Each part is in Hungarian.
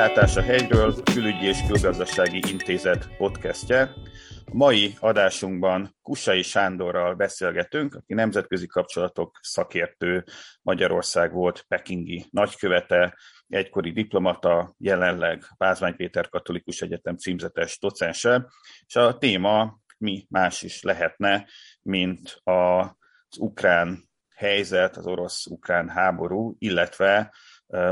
Kilátás a hegyről, Külügyi és Külgazdasági Intézet podcastje. A mai adásunkban Kusai Sándorral beszélgetünk, aki nemzetközi kapcsolatok szakértő, Magyarország volt pekingi nagykövete, egykori diplomata, jelenleg Pázmány Péter Katolikus Egyetem címzetes docense, és a téma mi más is lehetne, mint az ukrán helyzet, az orosz-ukrán háború, illetve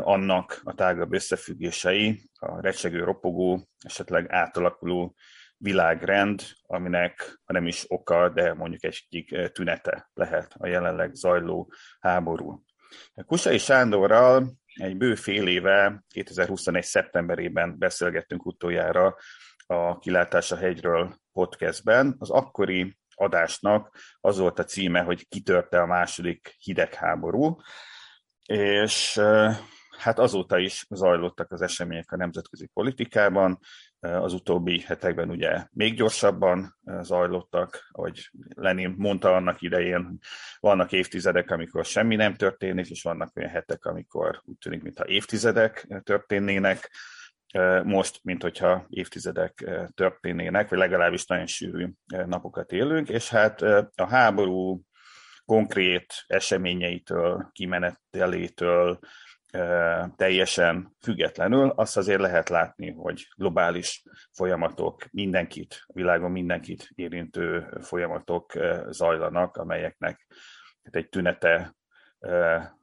annak a tágabb összefüggései, a recsegő, ropogó, esetleg átalakuló világrend, aminek ha nem is oka, de mondjuk egyik tünete lehet a jelenleg zajló háború. Kusai Sándorral egy bő fél éve, 2021. szeptemberében beszélgettünk utoljára a Kilátás a hegyről podcastben. Az akkori adásnak az volt a címe, hogy kitörte a második hidegháború, és hát azóta is zajlottak az események a nemzetközi politikában, az utóbbi hetekben ugye még gyorsabban zajlottak, ahogy Lenin mondta annak idején, vannak évtizedek, amikor semmi nem történik, és vannak olyan hetek, amikor úgy tűnik, mintha évtizedek történnének, most, mint hogyha évtizedek történnének, vagy legalábbis nagyon sűrű napokat élünk, és hát a háború konkrét eseményeitől, kimenetelétől, teljesen függetlenül, azt azért lehet látni, hogy globális folyamatok, mindenkit, világon mindenkit érintő folyamatok zajlanak, amelyeknek hát egy tünete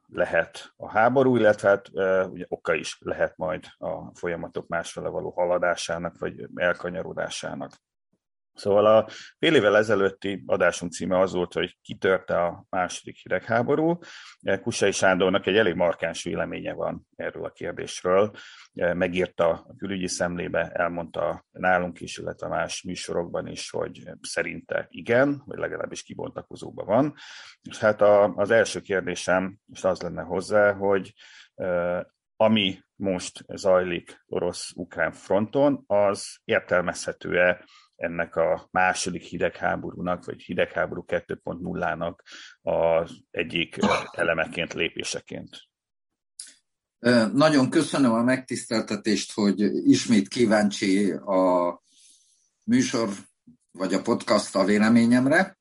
lehet a háború, illetve hát ugye oka is lehet majd a folyamatok másfele való haladásának, vagy elkanyarodásának. Szóval a fél évvel ezelőtti adásunk címe az volt, hogy kitörte a második hidegháború. Kusai Sándornak egy elég markáns véleménye van erről a kérdésről. Megírta a külügyi szemlébe, elmondta nálunk is, illetve más műsorokban is, hogy szerinte igen, vagy legalábbis kibontakozóban van. És hát az első kérdésem és az lenne hozzá, hogy ami most zajlik orosz-ukrán fronton, az értelmezhető-e ennek a második hidegháborúnak, vagy hidegháború 2.0-nak az egyik elemeként, lépéseként. Nagyon köszönöm a megtiszteltetést, hogy ismét kíváncsi a műsor vagy a podcast a véleményemre,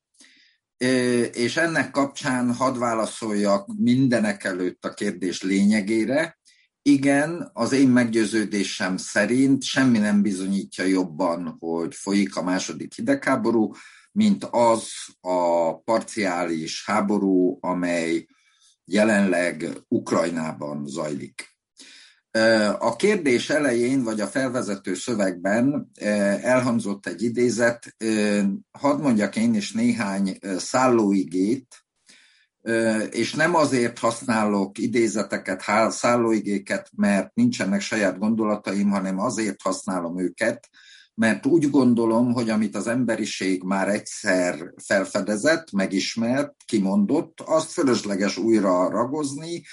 és ennek kapcsán hadd válaszoljak mindenek előtt a kérdés lényegére, igen, az én meggyőződésem szerint semmi nem bizonyítja jobban, hogy folyik a második hidegháború, mint az a parciális háború, amely jelenleg Ukrajnában zajlik. A kérdés elején, vagy a felvezető szövegben elhangzott egy idézet, hadd mondjak én is néhány szállóigét, és nem azért használok idézeteket, szállóigéket, mert nincsenek saját gondolataim, hanem azért használom őket, mert úgy gondolom, hogy amit az emberiség már egyszer felfedezett, megismert, kimondott, azt fölösleges újra ragozni,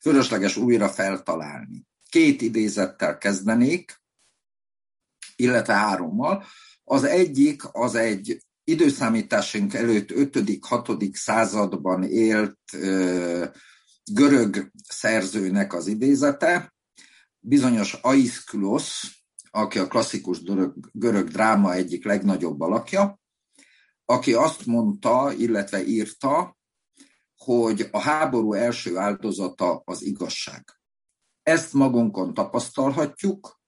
fölösleges újra feltalálni. Két idézettel kezdenék, illetve hárommal. Az egyik az egy időszámításunk előtt 5.-6. században élt görög szerzőnek az idézete, bizonyos Aiszkülosz, aki a klasszikus görög, görög dráma egyik legnagyobb alakja, aki azt mondta, illetve írta, hogy a háború első áldozata az igazság. Ezt magunkon tapasztalhatjuk,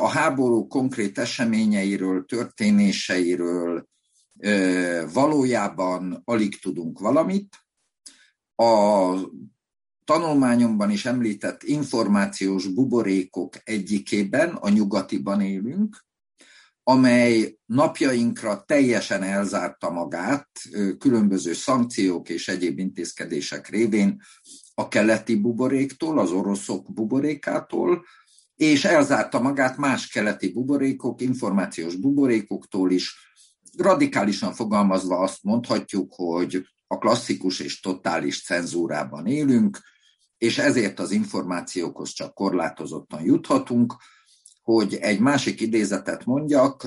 a háború konkrét eseményeiről, történéseiről valójában alig tudunk valamit. A tanulmányomban is említett információs buborékok egyikében, a nyugatiban élünk, amely napjainkra teljesen elzárta magát különböző szankciók és egyéb intézkedések révén a keleti buboréktól, az oroszok buborékától, és elzárta magát más keleti buborékok, információs buborékoktól is. Radikálisan fogalmazva azt mondhatjuk, hogy a klasszikus és totális cenzúrában élünk, és ezért az információkhoz csak korlátozottan juthatunk. Hogy egy másik idézetet mondjak,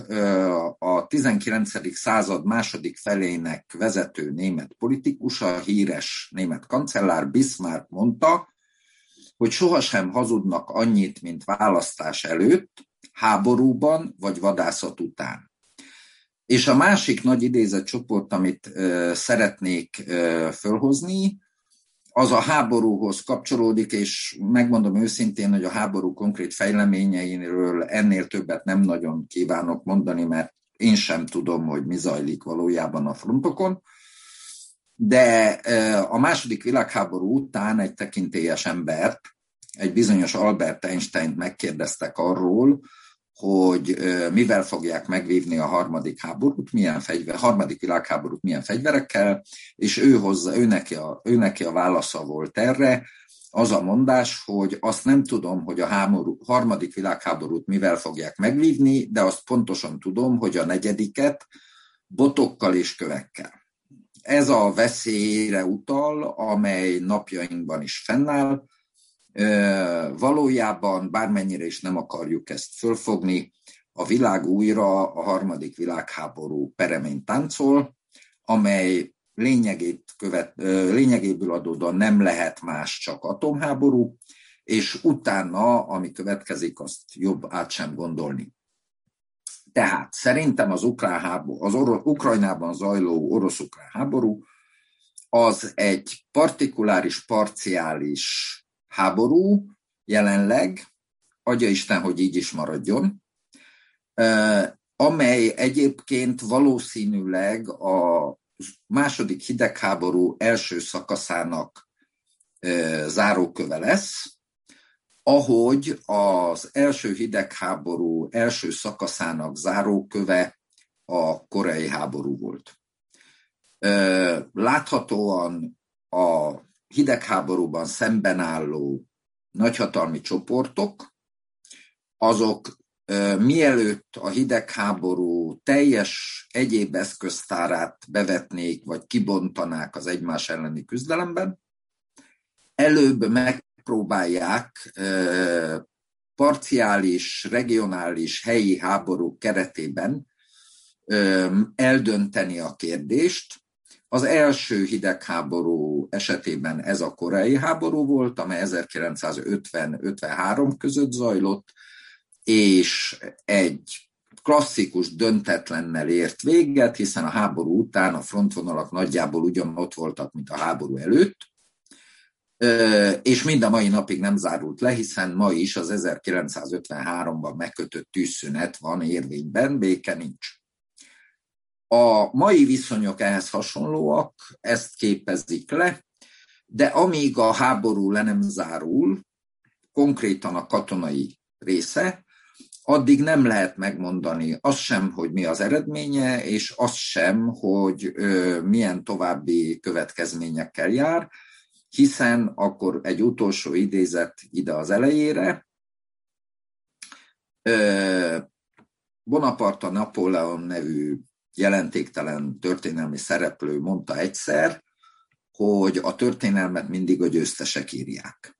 a 19. század második felének vezető német politikusa, híres német kancellár Bismarck mondta, hogy sohasem hazudnak annyit, mint választás előtt, háborúban vagy vadászat után. És a másik nagy idézett csoport, amit ö, szeretnék ö, fölhozni, az a háborúhoz kapcsolódik, és megmondom őszintén, hogy a háború konkrét fejleményeiről ennél többet nem nagyon kívánok mondani, mert én sem tudom, hogy mi zajlik valójában a frontokon. De a második világháború után egy tekintélyes embert, egy bizonyos Albert Einstein megkérdeztek arról, hogy mivel fogják megvívni a harmadik háborút, milyen fegyver, harmadik világháborút milyen fegyverekkel, és ő, hozzá, ő, neki a, ő neki a válasza volt erre, az a mondás, hogy azt nem tudom, hogy a háború, harmadik világháborút mivel fogják megvívni, de azt pontosan tudom, hogy a negyediket botokkal és kövekkel. Ez a veszélyre utal, amely napjainkban is fennáll, Valójában, bármennyire is nem akarjuk ezt fölfogni, a világ újra a harmadik világháború peremény táncol, amely lényegét követ, lényegéből adódóan nem lehet más, csak atomháború, és utána, ami következik, azt jobb át sem gondolni. Tehát szerintem az, ukrán háború, az Or- Ukrajnában zajló orosz-ukrán háború az egy partikuláris, parciális háború jelenleg, adja Isten, hogy így is maradjon, amely egyébként valószínűleg a második hidegháború első szakaszának záróköve lesz, ahogy az első hidegháború első szakaszának záróköve a koreai háború volt. Láthatóan a hidegháborúban szemben álló nagyhatalmi csoportok, azok mielőtt a hidegháború teljes egyéb eszköztárát bevetnék, vagy kibontanák az egymás elleni küzdelemben, előbb megpróbálják parciális, regionális, helyi háborúk keretében eldönteni a kérdést, az első hidegháború esetében ez a koreai háború volt, amely 1950-53 között zajlott, és egy klasszikus döntetlennel ért véget, hiszen a háború után a frontvonalak nagyjából ugyanott voltak, mint a háború előtt, és mind a mai napig nem zárult le, hiszen ma is az 1953-ban megkötött tűzszünet van érvényben, béke nincs. A mai viszonyok ehhez hasonlóak, ezt képezik le, de amíg a háború le nem zárul, konkrétan a katonai része, addig nem lehet megmondani azt sem, hogy mi az eredménye, és azt sem, hogy milyen további következményekkel jár, hiszen akkor egy utolsó idézet ide az elejére. Bonaparte Napóleon nevű jelentéktelen történelmi szereplő mondta egyszer, hogy a történelmet mindig a győztesek írják.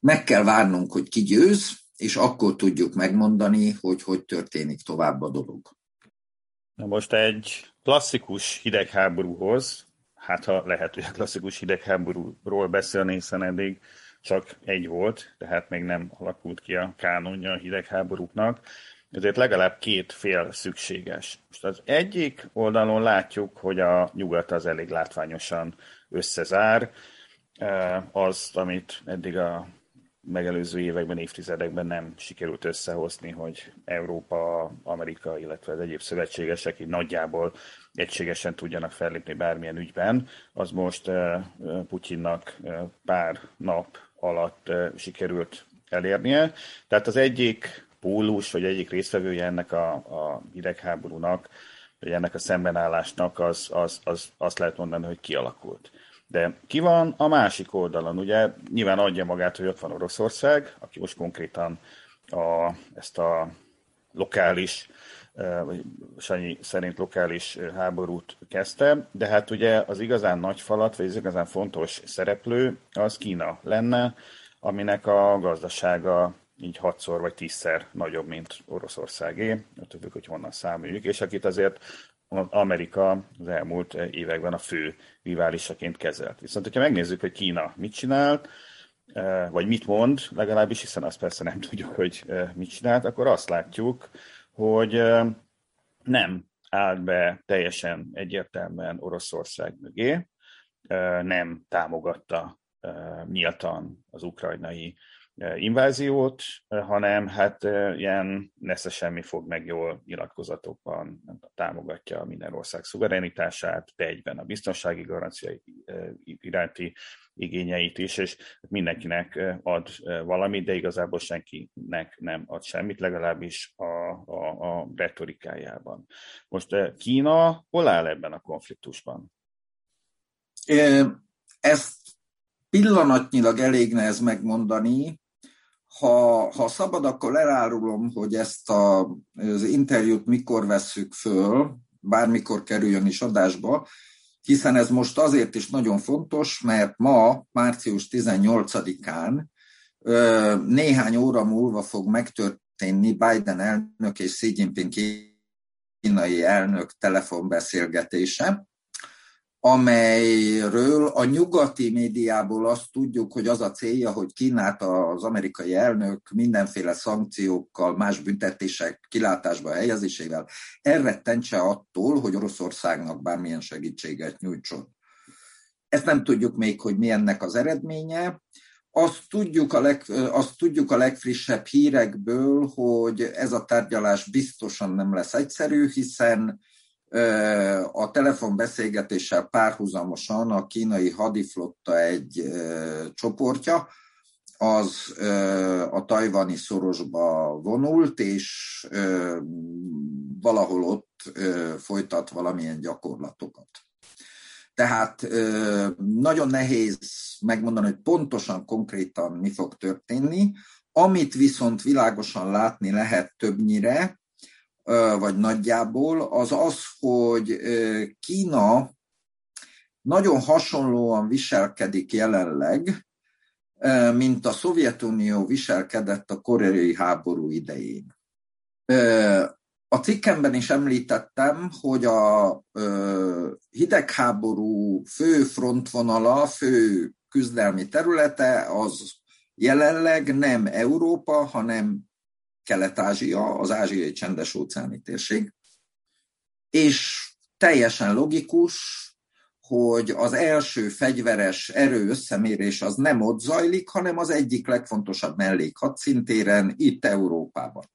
Meg kell várnunk, hogy ki győz, és akkor tudjuk megmondani, hogy hogy történik tovább a dolog. Na most egy klasszikus hidegháborúhoz, hát ha lehet, hogy a klasszikus hidegháborúról beszélni, hiszen eddig csak egy volt, tehát még nem alakult ki a kánonja a hidegháborúknak ezért legalább két fél szükséges. Most az egyik oldalon látjuk, hogy a nyugat az elég látványosan összezár, az, amit eddig a megelőző években, évtizedekben nem sikerült összehozni, hogy Európa, Amerika, illetve az egyéb szövetségesek így nagyjából egységesen tudjanak fellépni bármilyen ügyben, az most Putyinnak pár nap alatt sikerült elérnie. Tehát az egyik pólus, vagy egyik résztvevője ennek a, a hidegháborúnak, vagy ennek a szembenállásnak, az, az, az, azt lehet mondani, hogy kialakult. De ki van a másik oldalon? Ugye nyilván adja magát, hogy ott van Oroszország, aki most konkrétan a, ezt a lokális, vagy Sanyi szerint lokális háborút kezdte, de hát ugye az igazán nagy falat, vagy az igazán fontos szereplő az Kína lenne, aminek a gazdasága így hatszor vagy tízszer nagyobb, mint Oroszországé, attól hogy honnan számoljuk, és akit azért Amerika az elmúlt években a fő riválisaként kezelt. Viszont, hogyha megnézzük, hogy Kína mit csinált, vagy mit mond, legalábbis, hiszen azt persze nem tudjuk, hogy mit csinált, akkor azt látjuk, hogy nem állt be teljesen egyértelműen Oroszország mögé, nem támogatta nyíltan az ukrajnai inváziót, hanem hát ilyen nesze semmi fog meg jól nyilatkozatokban támogatja minden ország szuverenitását, de egyben a biztonsági garancia iránti igényeit is, és mindenkinek ad valamit, de igazából senkinek nem ad semmit, legalábbis a, a, a retorikájában. Most Kína hol áll ebben a konfliktusban? Ezt pillanatnyilag elég nehez megmondani. Ha, ha szabad, akkor elárulom, hogy ezt a, az interjút mikor vesszük föl, bármikor kerüljön is adásba, hiszen ez most azért is nagyon fontos, mert ma, március 18-án néhány óra múlva fog megtörténni Biden elnök és Xi Jinping kínai elnök telefonbeszélgetése, amelyről a nyugati médiából azt tudjuk, hogy az a célja, hogy Kínát az amerikai elnök mindenféle szankciókkal, más büntetések kilátásba helyezésével elrettentse attól, hogy Oroszországnak bármilyen segítséget nyújtson. Ezt nem tudjuk még, hogy mi ennek az eredménye. Azt tudjuk, a leg, azt tudjuk a legfrissebb hírekből, hogy ez a tárgyalás biztosan nem lesz egyszerű, hiszen a telefonbeszélgetéssel párhuzamosan a kínai hadiflotta egy csoportja, az a tajvani szorosba vonult, és valahol ott folytat valamilyen gyakorlatokat. Tehát nagyon nehéz megmondani, hogy pontosan, konkrétan mi fog történni. Amit viszont világosan látni lehet többnyire, vagy nagyjából, az az, hogy Kína nagyon hasonlóan viselkedik jelenleg, mint a Szovjetunió viselkedett a koreai háború idején. A cikkemben is említettem, hogy a hidegháború fő frontvonala, fő küzdelmi területe az jelenleg nem Európa, hanem Kelet-Ázsia, az ázsiai csendes óceáni térség, és teljesen logikus, hogy az első fegyveres erő összemérés az nem ott zajlik, hanem az egyik legfontosabb mellékhadszintéren, itt Európában.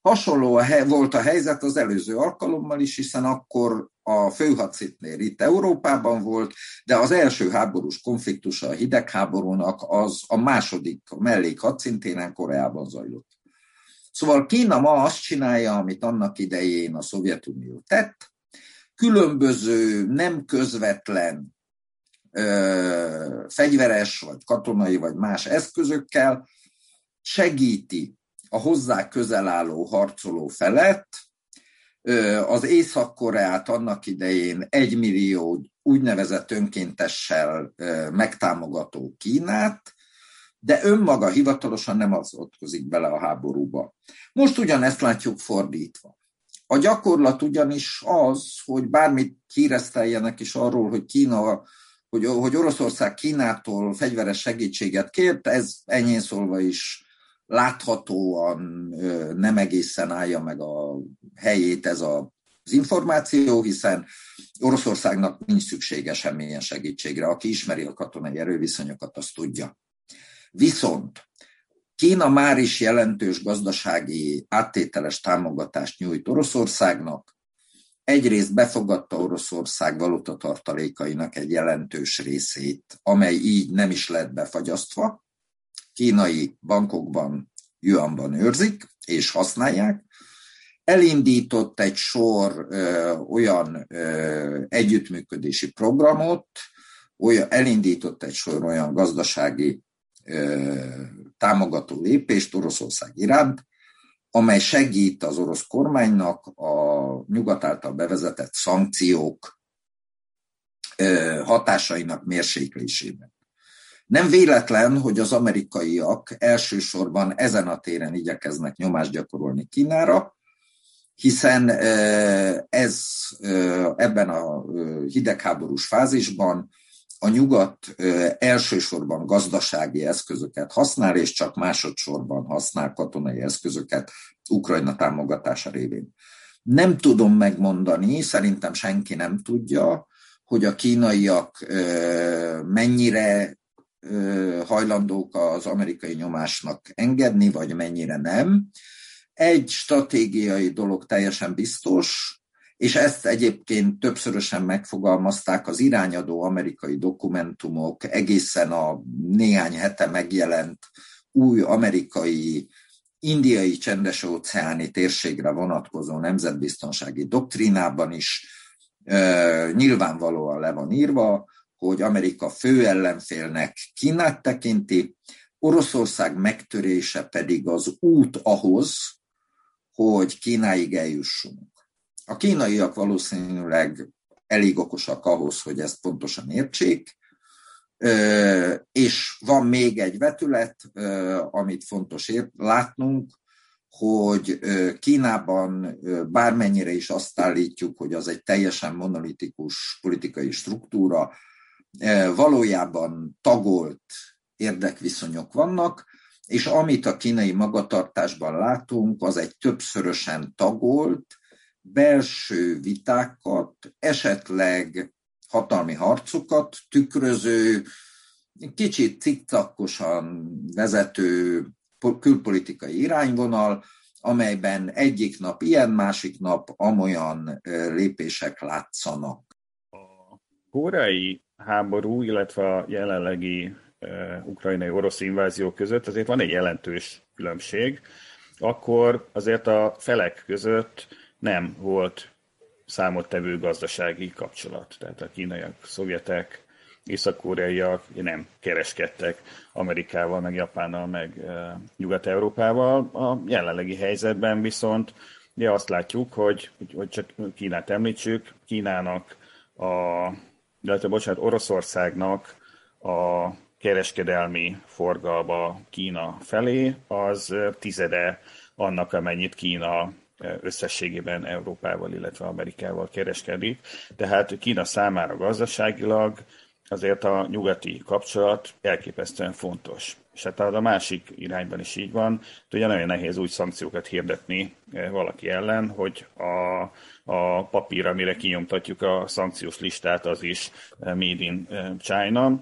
Hasonló volt a helyzet az előző alkalommal is, hiszen akkor a főhadszintnél itt Európában volt, de az első háborús konfliktusa a hidegháborúnak az a második mellékhadszintéren Koreában zajlott. Szóval Kína ma azt csinálja, amit annak idején a Szovjetunió tett, különböző nem közvetlen ö, fegyveres, vagy katonai, vagy más eszközökkel segíti a hozzá közel álló harcoló felett, az Észak-Koreát annak idején egymillió úgynevezett önkéntessel megtámogató Kínát, de önmaga hivatalosan nem avatkozik bele a háborúba. Most ugyanezt látjuk fordítva. A gyakorlat ugyanis az, hogy bármit híreszteljenek is arról, hogy Kína, hogy, hogy Oroszország Kínától fegyveres segítséget kért, ez enyén szólva is láthatóan nem egészen állja meg a helyét ez a az információ, hiszen Oroszországnak nincs szüksége semmilyen segítségre. Aki ismeri a katonai erőviszonyokat, azt tudja. Viszont Kína már is jelentős gazdasági áttételes támogatást nyújt Oroszországnak, egyrészt befogadta Oroszország valutatartalékainak egy jelentős részét, amely így nem is lett befagyasztva. Kínai bankokban, yuanban őrzik és használják. Elindított egy sor ö, olyan ö, együttműködési programot, olyan, elindított egy sor olyan gazdasági támogató lépést Oroszország iránt, amely segít az orosz kormánynak a nyugat által bevezetett szankciók hatásainak mérséklésében. Nem véletlen, hogy az amerikaiak elsősorban ezen a téren igyekeznek nyomást gyakorolni Kínára, hiszen ez ebben a hidegháborús fázisban a nyugat elsősorban gazdasági eszközöket használ, és csak másodszorban használ katonai eszközöket Ukrajna támogatása révén. Nem tudom megmondani, szerintem senki nem tudja, hogy a kínaiak mennyire hajlandók az amerikai nyomásnak engedni, vagy mennyire nem. Egy stratégiai dolog teljesen biztos, és ezt egyébként többszörösen megfogalmazták az irányadó amerikai dokumentumok, egészen a néhány hete megjelent új amerikai indiai csendes óceáni térségre vonatkozó nemzetbiztonsági doktrínában is e, nyilvánvalóan le van írva, hogy Amerika fő ellenfélnek Kínát tekinti, Oroszország megtörése pedig az út ahhoz, hogy Kínáig eljussunk. A kínaiak valószínűleg elég okosak ahhoz, hogy ezt pontosan értsék, és van még egy vetület, amit fontos látnunk, hogy Kínában bármennyire is azt állítjuk, hogy az egy teljesen monolitikus politikai struktúra, valójában tagolt érdekviszonyok vannak, és amit a kínai magatartásban látunk, az egy többszörösen tagolt, belső vitákat, esetleg hatalmi harcokat tükröző, kicsit cikcakkosan vezető külpolitikai irányvonal, amelyben egyik nap ilyen, másik nap amolyan lépések látszanak. A koreai háború, illetve a jelenlegi ukrajnai orosz invázió között azért van egy jelentős különbség. Akkor azért a felek között nem volt számottevő gazdasági kapcsolat. Tehát a kínaiak, szovjetek, észak-koreaiak nem kereskedtek Amerikával, meg Japánnal, meg Nyugat-Európával. A jelenlegi helyzetben viszont ugye azt látjuk, hogy, hogy csak Kínát említsük, Kínának, a, illetve bocsánat, Oroszországnak a kereskedelmi forgalma Kína felé az tizede annak, amennyit Kína összességében Európával, illetve Amerikával kereskedik. Tehát Kína számára gazdaságilag azért a nyugati kapcsolat elképesztően fontos. És hát a másik irányban is így van, ugye nagyon nehéz új szankciókat hirdetni eh, valaki ellen, hogy a, a papír, amire kinyomtatjuk a szankciós listát, az is eh, Made in eh, China.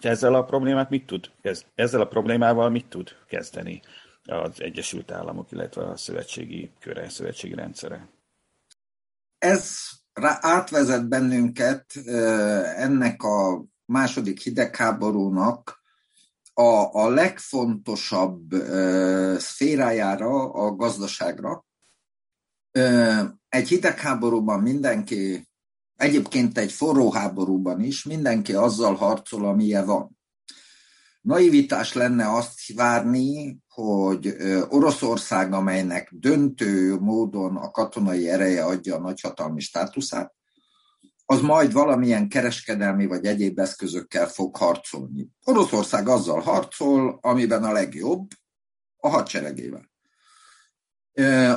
Ezzel a problémát mit tud, ezzel a problémával mit tud kezdeni az Egyesült Államok, illetve a szövetségi köre, szövetségi rendszere. Ez átvezet bennünket ennek a második hidegháborúnak a, a legfontosabb szférájára, a gazdaságra. Egy hidegháborúban mindenki, egyébként egy forró háborúban is mindenki azzal harcol, amilyen van. Naivitás lenne azt várni, hogy Oroszország, amelynek döntő módon a katonai ereje adja a nagyhatalmi státuszát, az majd valamilyen kereskedelmi vagy egyéb eszközökkel fog harcolni. Oroszország azzal harcol, amiben a legjobb, a hadseregével.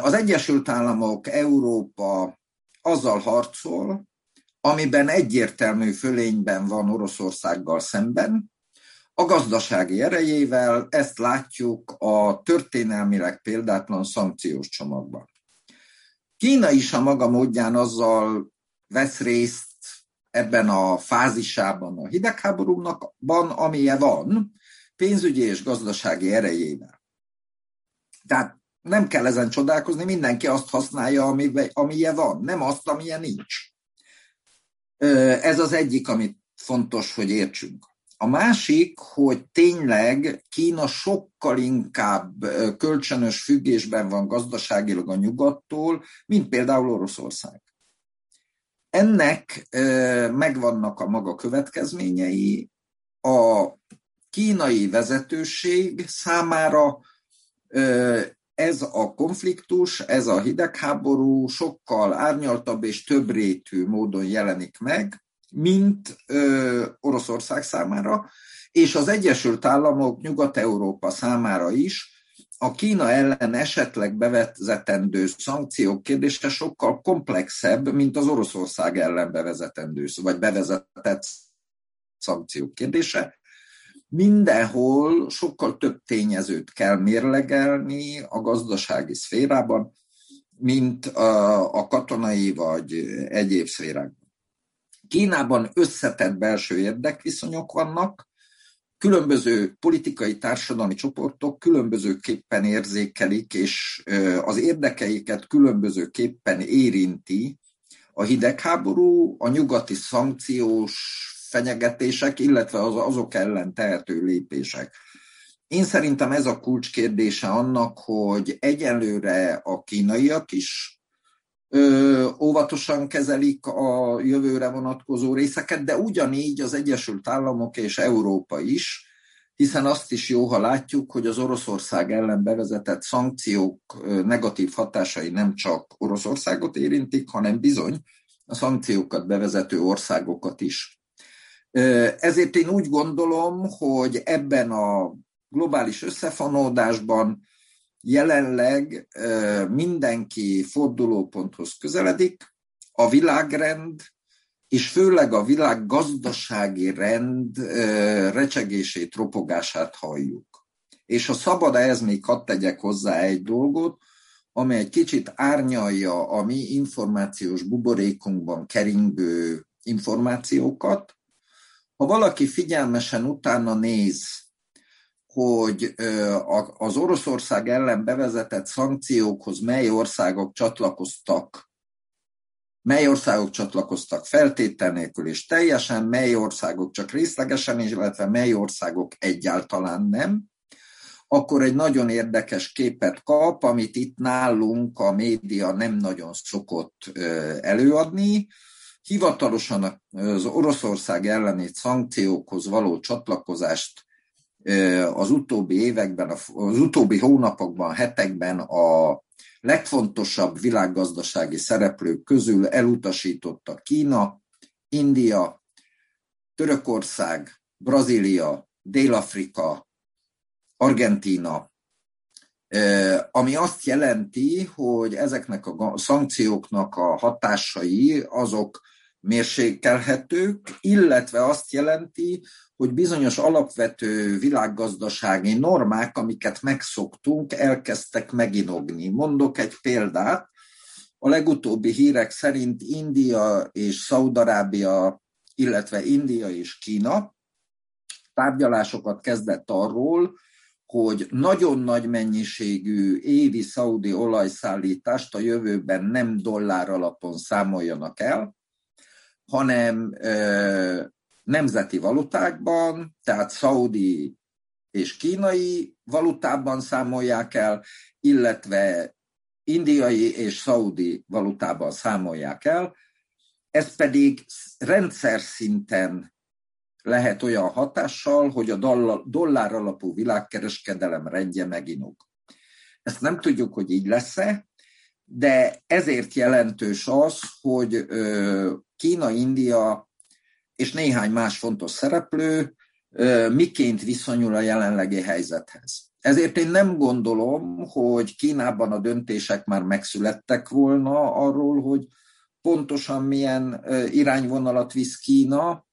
Az Egyesült Államok, Európa azzal harcol, amiben egyértelmű fölényben van Oroszországgal szemben, a gazdasági erejével ezt látjuk a történelmileg példátlan szankciós csomagban. Kína is a maga módján azzal vesz részt ebben a fázisában a hidegháborúnak, amilyen van, pénzügyi és gazdasági erejével. Tehát nem kell ezen csodálkozni, mindenki azt használja, amilyen van, nem azt, amilyen nincs. Ez az egyik, amit fontos, hogy értsünk. A másik, hogy tényleg Kína sokkal inkább kölcsönös függésben van gazdaságilag a nyugattól, mint például Oroszország. Ennek megvannak a maga következményei. A kínai vezetőség számára ez a konfliktus, ez a hidegháború sokkal árnyaltabb és több rétű módon jelenik meg, mint ö, Oroszország számára, és az Egyesült Államok Nyugat-Európa számára is a Kína ellen esetleg bevezetendő szankciók kérdése sokkal komplexebb, mint az Oroszország ellen bevezetendő, vagy bevezetett szankciók kérdése. Mindenhol sokkal több tényezőt kell mérlegelni a gazdasági szférában, mint a, a katonai vagy egyéb szférákban. Kínában összetett belső érdekviszonyok vannak, különböző politikai társadalmi csoportok különbözőképpen érzékelik, és az érdekeiket különbözőképpen érinti a hidegháború, a nyugati szankciós fenyegetések, illetve az, azok ellen tehető lépések. Én szerintem ez a kulcskérdése annak, hogy egyelőre a kínaiak is ö, óvatosan kezelik a jövőre vonatkozó részeket, de ugyanígy az Egyesült Államok és Európa is, hiszen azt is jó, ha látjuk, hogy az Oroszország ellen bevezetett szankciók negatív hatásai nem csak Oroszországot érintik, hanem bizony a szankciókat bevezető országokat is. Ezért én úgy gondolom, hogy ebben a globális összefonódásban jelenleg mindenki fordulóponthoz közeledik, a világrend, és főleg a világ gazdasági rend recsegését, ropogását halljuk. És ha szabad ehhez még hadd tegyek hozzá egy dolgot, ami egy kicsit árnyalja a mi információs buborékunkban keringő információkat. Ha valaki figyelmesen utána néz hogy az Oroszország ellen bevezetett szankciókhoz mely országok csatlakoztak, mely országok csatlakoztak feltétel nélkül és teljesen, mely országok csak részlegesen, illetve mely országok egyáltalán nem, akkor egy nagyon érdekes képet kap, amit itt nálunk a média nem nagyon szokott előadni. Hivatalosan az Oroszország elleni szankciókhoz való csatlakozást az utóbbi években, az utóbbi hónapokban, hetekben a legfontosabb világgazdasági szereplők közül elutasította Kína, India, Törökország, Brazília, Dél-Afrika, Argentína, ami azt jelenti, hogy ezeknek a szankcióknak a hatásai azok mérsékelhetők, illetve azt jelenti, hogy bizonyos alapvető világgazdasági normák, amiket megszoktunk, elkezdtek meginogni. Mondok egy példát. A legutóbbi hírek szerint India és Szaudarábia, illetve India és Kína tárgyalásokat kezdett arról, hogy nagyon nagy mennyiségű évi szaudi olajszállítást a jövőben nem dollár alapon számoljanak el, hanem nemzeti valutákban, tehát szaudi és kínai valutában számolják el, illetve indiai és szaudi valutában számolják el, ez pedig rendszer szinten lehet olyan hatással, hogy a dollár alapú világkereskedelem rendje meginog. Ezt nem tudjuk, hogy így lesz-e, de ezért jelentős az, hogy Kína, India és néhány más fontos szereplő miként viszonyul a jelenlegi helyzethez. Ezért én nem gondolom, hogy Kínában a döntések már megszülettek volna arról, hogy pontosan milyen irányvonalat visz Kína,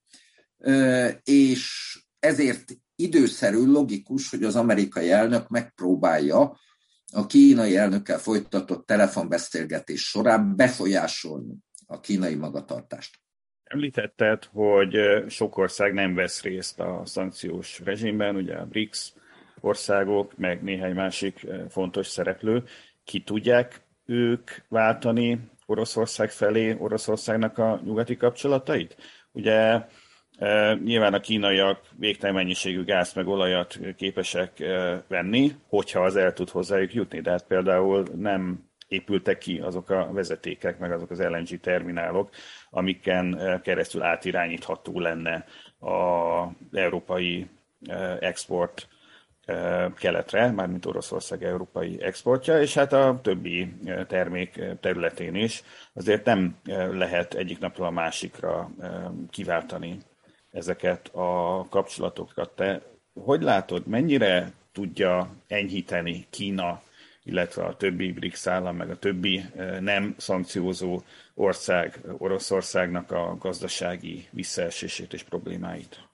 és ezért időszerű, logikus, hogy az amerikai elnök megpróbálja a kínai elnökkel folytatott telefonbeszélgetés során befolyásolni a kínai magatartást. Említetted, hogy sok ország nem vesz részt a szankciós rezsimben, ugye a BRICS országok, meg néhány másik fontos szereplő. Ki tudják ők váltani Oroszország felé, Oroszországnak a nyugati kapcsolatait? Ugye Nyilván a kínaiak végtelen mennyiségű gáz meg olajat képesek venni, hogyha az el tud hozzájuk jutni. De hát például nem épültek ki azok a vezetékek, meg azok az LNG terminálok, amiken keresztül átirányítható lenne az európai export keletre, mármint Oroszország európai exportja, és hát a többi termék területén is azért nem lehet egyik napról a másikra kiváltani ezeket a kapcsolatokat. Te hogy látod, mennyire tudja enyhíteni Kína, illetve a többi BRICS állam, meg a többi eh, nem szankciózó ország, Oroszországnak a gazdasági visszaesését és problémáit?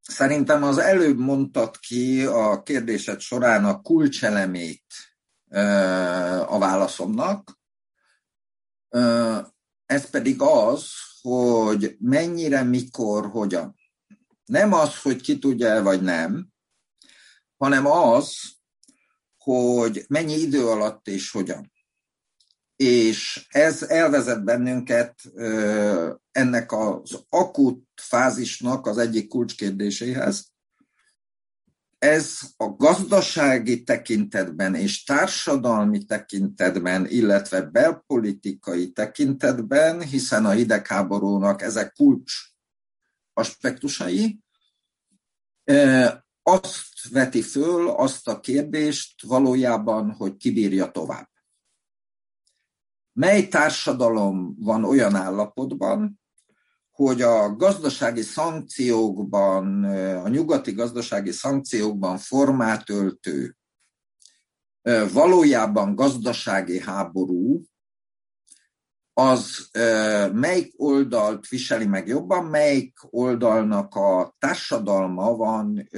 Szerintem az előbb mondtad ki a kérdésed során a kulcselemét a válaszomnak. Ez pedig az, hogy mennyire, mikor, hogyan. Nem az, hogy ki tudja vagy nem, hanem az, hogy mennyi idő alatt és hogyan. És ez elvezet bennünket ennek az akut fázisnak az egyik kulcskérdéséhez. Ez a gazdasági tekintetben és társadalmi tekintetben, illetve belpolitikai tekintetben, hiszen a hidegháborúnak ezek kulcs aspektusai, azt veti föl azt a kérdést valójában, hogy kibírja tovább. Mely társadalom van olyan állapotban, hogy a gazdasági szankciókban, a nyugati gazdasági szankciókban formát öltő valójában gazdasági háború, az melyik oldalt viseli meg jobban, melyik oldalnak a társadalma van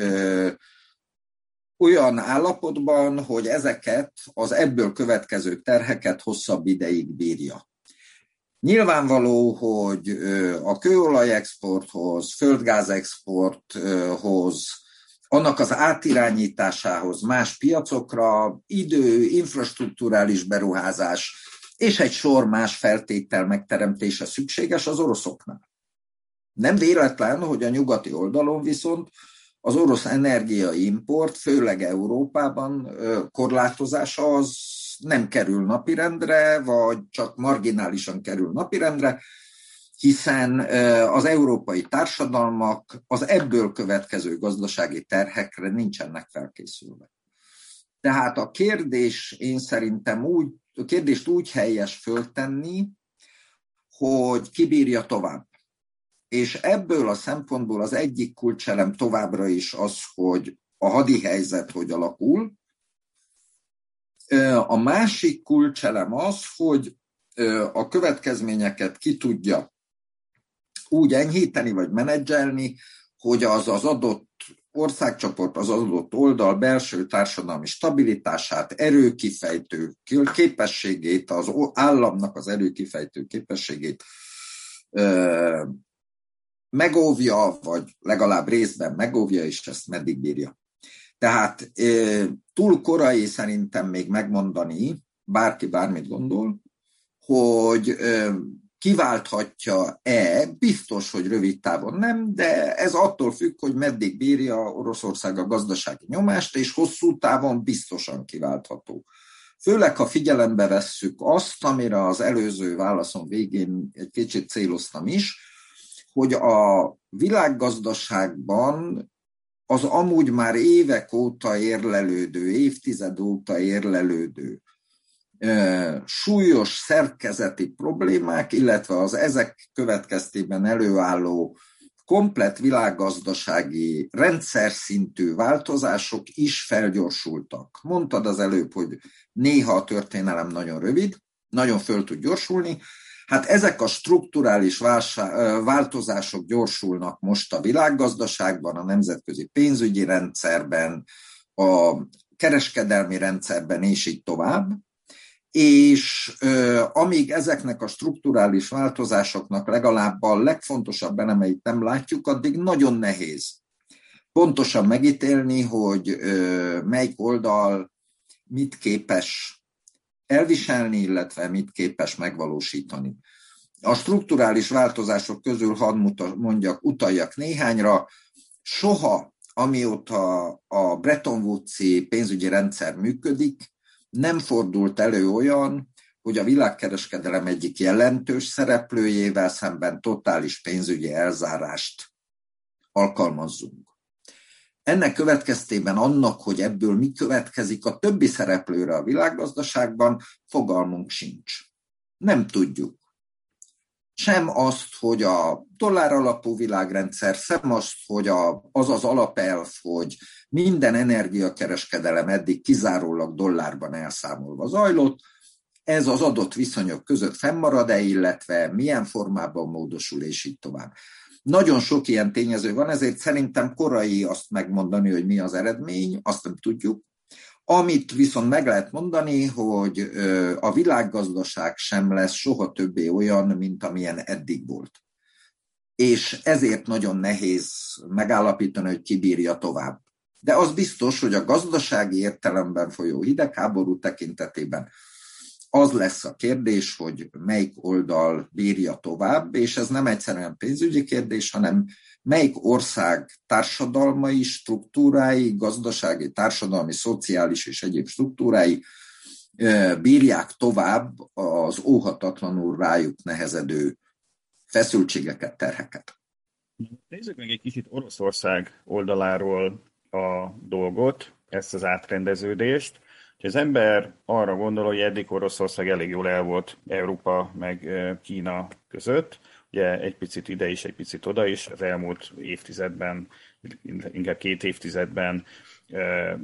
olyan állapotban, hogy ezeket az ebből következő terheket hosszabb ideig bírja. Nyilvánvaló, hogy a kőolajexporthoz, földgázexporthoz, annak az átirányításához más piacokra idő, infrastruktúrális beruházás és egy sor más feltétel megteremtése szükséges az oroszoknál. Nem véletlen, hogy a nyugati oldalon viszont az orosz energiaimport, főleg Európában korlátozása az nem kerül napirendre, vagy csak marginálisan kerül napirendre, hiszen az európai társadalmak az ebből következő gazdasági terhekre nincsenek felkészülve. Tehát a kérdés én szerintem úgy, a kérdést úgy helyes föltenni, hogy kibírja tovább. És ebből a szempontból az egyik kulcselem továbbra is az, hogy a hadi helyzet hogy alakul. A másik kulcselem az, hogy a következményeket ki tudja úgy enyhíteni vagy menedzselni, hogy az az adott országcsoport, az adott oldal belső társadalmi stabilitását, erőkifejtő képességét, az államnak az erőkifejtő képességét megóvja, vagy legalább részben megóvja, és ezt meddig bírja. Tehát túl korai szerintem még megmondani, bárki bármit gondol, hogy kiválthatja-e, biztos, hogy rövid távon nem, de ez attól függ, hogy meddig bírja Oroszország a gazdasági nyomást, és hosszú távon biztosan kiváltható. Főleg, ha figyelembe vesszük azt, amire az előző válaszom végén egy kicsit céloztam is, hogy a világgazdaságban az amúgy már évek óta érlelődő, évtized óta érlelődő súlyos szerkezeti problémák, illetve az ezek következtében előálló komplet világgazdasági rendszer szintű változások is felgyorsultak. Mondtad az előbb, hogy néha a történelem nagyon rövid, nagyon föl tud gyorsulni, Hát ezek a strukturális változások gyorsulnak most a világgazdaságban, a nemzetközi pénzügyi rendszerben, a kereskedelmi rendszerben, és így tovább. És amíg ezeknek a strukturális változásoknak legalább a legfontosabb elemeit nem látjuk, addig nagyon nehéz pontosan megítélni, hogy melyik oldal mit képes elviselni, illetve mit képes megvalósítani. A strukturális változások közül hadd mondjak, utaljak néhányra. Soha, amióta a Bretton Woods-i pénzügyi rendszer működik, nem fordult elő olyan, hogy a világkereskedelem egyik jelentős szereplőjével szemben totális pénzügyi elzárást alkalmazzunk. Ennek következtében annak, hogy ebből mi következik a többi szereplőre a világgazdaságban, fogalmunk sincs. Nem tudjuk. Sem azt, hogy a dollár alapú világrendszer, sem azt, hogy a, az az alapelv, hogy minden energiakereskedelem eddig kizárólag dollárban elszámolva zajlott, ez az adott viszonyok között fennmarad-e, illetve milyen formában módosul, és így tovább. Nagyon sok ilyen tényező van, ezért szerintem korai azt megmondani, hogy mi az eredmény, azt nem tudjuk. Amit viszont meg lehet mondani, hogy a világgazdaság sem lesz soha többé olyan, mint amilyen eddig volt. És ezért nagyon nehéz megállapítani, hogy ki bírja tovább. De az biztos, hogy a gazdasági értelemben folyó hidegháború tekintetében az lesz a kérdés, hogy melyik oldal bírja tovább, és ez nem egyszerűen pénzügyi kérdés, hanem melyik ország társadalmai struktúrái, gazdasági, társadalmi, szociális és egyéb struktúrái bírják tovább az óhatatlanul rájuk nehezedő feszültségeket, terheket. Nézzük meg egy kicsit Oroszország oldaláról a dolgot, ezt az átrendeződést. Az ember arra gondol, hogy eddig Oroszország elég jól el volt Európa meg Kína között, ugye egy picit ide is, egy picit oda is, az elmúlt évtizedben, inkább két évtizedben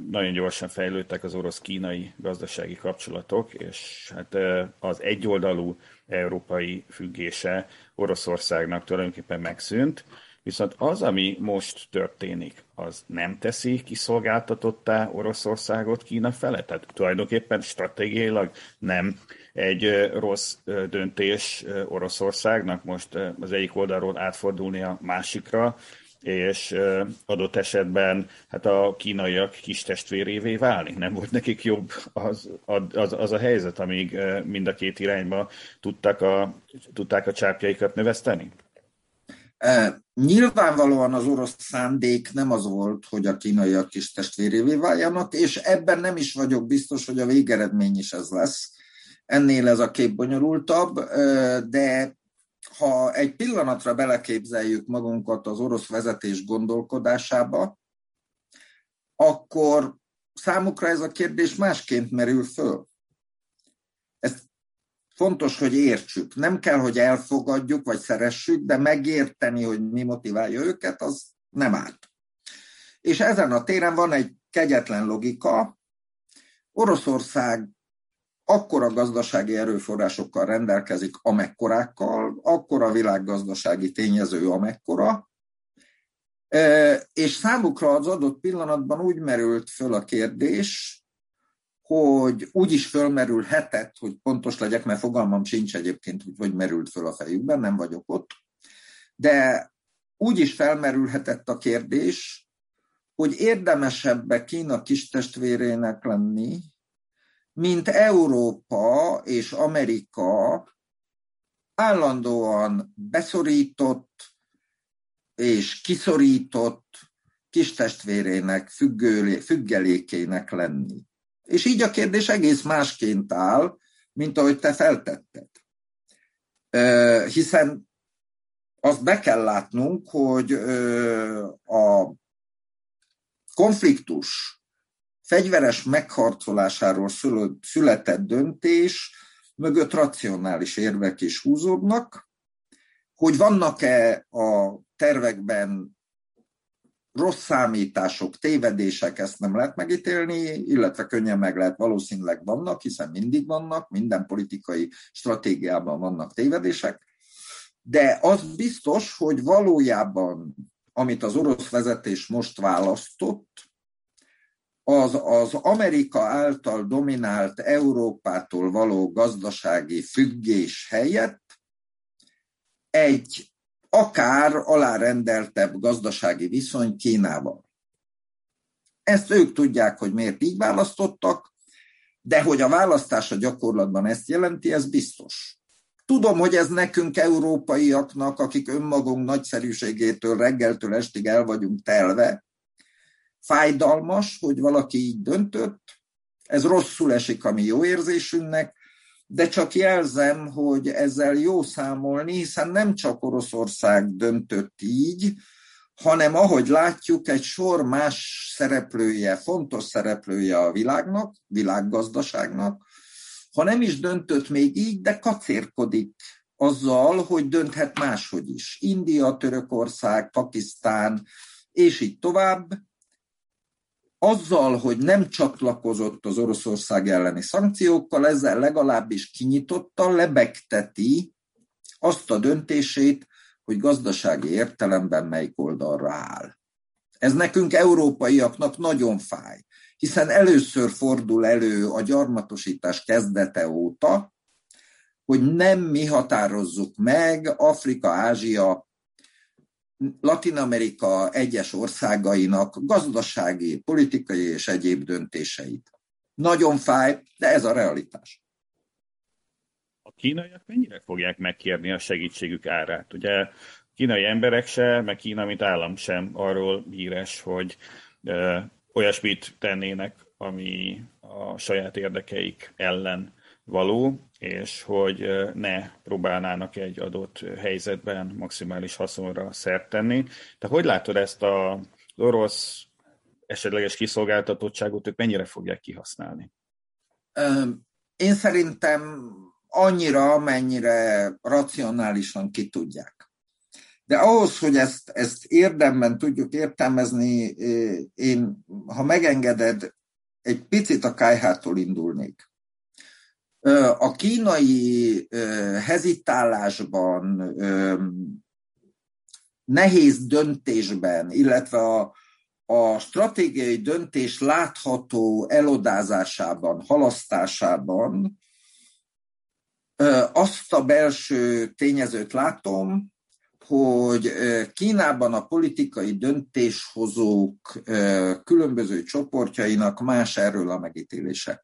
nagyon gyorsan fejlődtek az orosz-kínai gazdasági kapcsolatok, és hát az egyoldalú európai függése Oroszországnak tulajdonképpen megszűnt, Viszont az, ami most történik, az nem teszi kiszolgáltatottá Oroszországot Kína fele? Tehát tulajdonképpen stratégiailag nem egy rossz döntés Oroszországnak most az egyik oldalról átfordulni a másikra, és adott esetben hát a kínaiak kis testvérévé válni. Nem volt nekik jobb az, az, az a helyzet, amíg mind a két irányba tudták a, tudták a csápjaikat növeszteni? Nyilvánvalóan az orosz szándék nem az volt, hogy a kínaiak kis testvérévé váljanak, és ebben nem is vagyok biztos, hogy a végeredmény is ez lesz. Ennél ez a kép bonyolultabb, de ha egy pillanatra beleképzeljük magunkat az orosz vezetés gondolkodásába, akkor számukra ez a kérdés másként merül föl. Ezt fontos, hogy értsük. Nem kell, hogy elfogadjuk, vagy szeressük, de megérteni, hogy mi motiválja őket, az nem árt. És ezen a téren van egy kegyetlen logika. Oroszország akkora gazdasági erőforrásokkal rendelkezik, amekkorákkal, akkora világgazdasági tényező, amekkora, és számukra az adott pillanatban úgy merült föl a kérdés, hogy úgy is fölmerülhetett, hogy pontos legyek, mert fogalmam sincs egyébként, hogy hogy merült föl a fejükben, nem vagyok ott, de úgy is felmerülhetett a kérdés, hogy érdemesebbe Kína kis testvérének lenni, mint Európa és Amerika állandóan beszorított és kiszorított kistestvérének, függelékének lenni. És így a kérdés egész másként áll, mint ahogy te feltetted. Hiszen azt be kell látnunk, hogy a konfliktus fegyveres megharcolásáról született döntés mögött racionális érvek is húzódnak, hogy vannak-e a tervekben rossz számítások, tévedések, ezt nem lehet megítélni, illetve könnyen meg lehet, valószínűleg vannak, hiszen mindig vannak, minden politikai stratégiában vannak tévedések, de az biztos, hogy valójában, amit az orosz vezetés most választott, az az Amerika által dominált Európától való gazdasági függés helyett egy akár alárendeltebb gazdasági viszony Kínával. Ezt ők tudják, hogy miért így választottak, de hogy a választás a gyakorlatban ezt jelenti, ez biztos. Tudom, hogy ez nekünk, európaiaknak, akik önmagunk nagyszerűségétől reggeltől estig el vagyunk telve, fájdalmas, hogy valaki így döntött, ez rosszul esik a mi jó érzésünknek, de csak jelzem, hogy ezzel jó számolni, hiszen nem csak Oroszország döntött így, hanem ahogy látjuk, egy sor más szereplője, fontos szereplője a világnak, világgazdaságnak, ha nem is döntött még így, de kacérkodik azzal, hogy dönthet máshogy is. India, Törökország, Pakisztán, és így tovább, azzal, hogy nem csatlakozott az Oroszország elleni szankciókkal, ezzel legalábbis kinyitotta, lebegteti azt a döntését, hogy gazdasági értelemben melyik oldalra áll. Ez nekünk, európaiaknak nagyon fáj, hiszen először fordul elő a gyarmatosítás kezdete óta, hogy nem mi határozzuk meg Afrika, Ázsia, Latin Amerika egyes országainak gazdasági, politikai és egyéb döntéseit. Nagyon fáj, de ez a realitás. A kínaiak mennyire fogják megkérni a segítségük árát? Ugye kínai emberek se, meg Kína, mint állam sem arról híres, hogy ö, olyasmit tennének, ami a saját érdekeik ellen való, és hogy ne próbálnának egy adott helyzetben maximális haszonra szert tenni. Te hogy látod ezt a, orosz esetleges kiszolgáltatottságot, ők mennyire fogják kihasználni? Én szerintem annyira, mennyire racionálisan ki tudják. De ahhoz, hogy ezt, ezt érdemben tudjuk értelmezni, én, ha megengeded, egy picit a kájhától indulnék. A kínai hezitálásban, nehéz döntésben, illetve a, a stratégiai döntés látható elodázásában, halasztásában azt a belső tényezőt látom, hogy Kínában a politikai döntéshozók különböző csoportjainak más erről a megítélése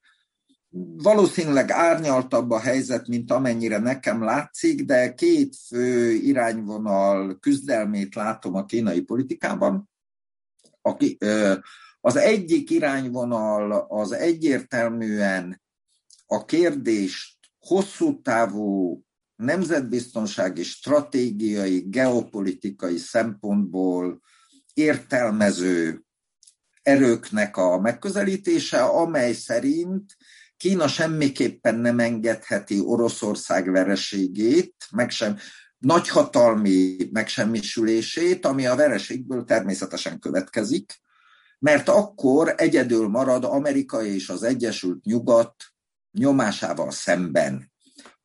valószínűleg árnyaltabb a helyzet, mint amennyire nekem látszik, de két fő irányvonal küzdelmét látom a kínai politikában. Az egyik irányvonal az egyértelműen a kérdést hosszú távú nemzetbiztonsági, stratégiai, geopolitikai szempontból értelmező erőknek a megközelítése, amely szerint Kína semmiképpen nem engedheti Oroszország vereségét, meg sem nagyhatalmi megsemmisülését, ami a vereségből természetesen következik, mert akkor egyedül marad Amerika és az Egyesült Nyugat nyomásával szemben.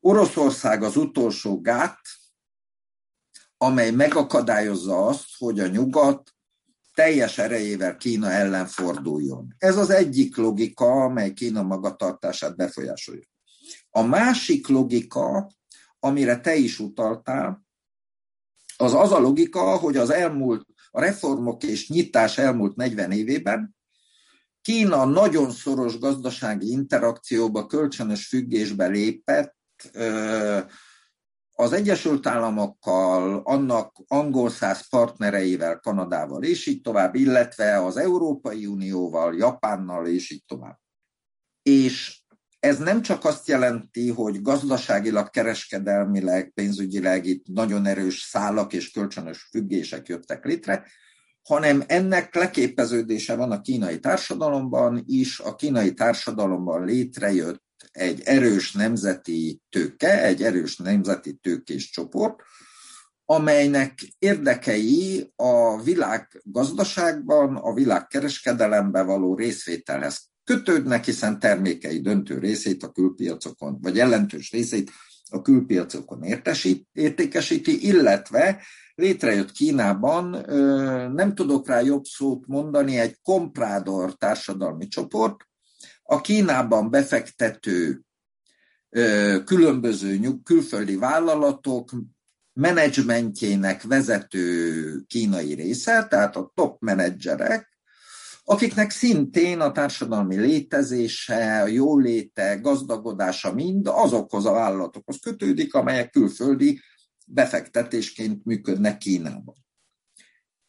Oroszország az utolsó gát, amely megakadályozza azt, hogy a nyugat teljes erejével Kína ellen forduljon. Ez az egyik logika, amely Kína magatartását befolyásolja. A másik logika, amire te is utaltál, az az a logika, hogy az elmúlt, a reformok és nyitás elmúlt 40 évében Kína nagyon szoros gazdasági interakcióba, kölcsönös függésbe lépett az Egyesült Államokkal, annak angol száz partnereivel, Kanadával és így tovább, illetve az Európai Unióval, Japánnal és így tovább. És ez nem csak azt jelenti, hogy gazdaságilag, kereskedelmileg, pénzügyileg itt nagyon erős szálak és kölcsönös függések jöttek létre, hanem ennek leképeződése van a kínai társadalomban is, a kínai társadalomban létrejött egy erős nemzeti tőke, egy erős nemzeti tőkés csoport, amelynek érdekei a világ gazdaságban, a világ kereskedelemben való részvételhez kötődnek, hiszen termékei döntő részét a külpiacokon, vagy jelentős részét a külpiacokon értesít, értékesíti, illetve létrejött Kínában, nem tudok rá jobb szót mondani, egy komprádor társadalmi csoport, a Kínában befektető különböző külföldi vállalatok menedzsmentjének vezető kínai része, tehát a top menedzserek, akiknek szintén a társadalmi létezése, a jóléte, gazdagodása mind azokhoz a vállalatokhoz kötődik, amelyek külföldi befektetésként működnek Kínában.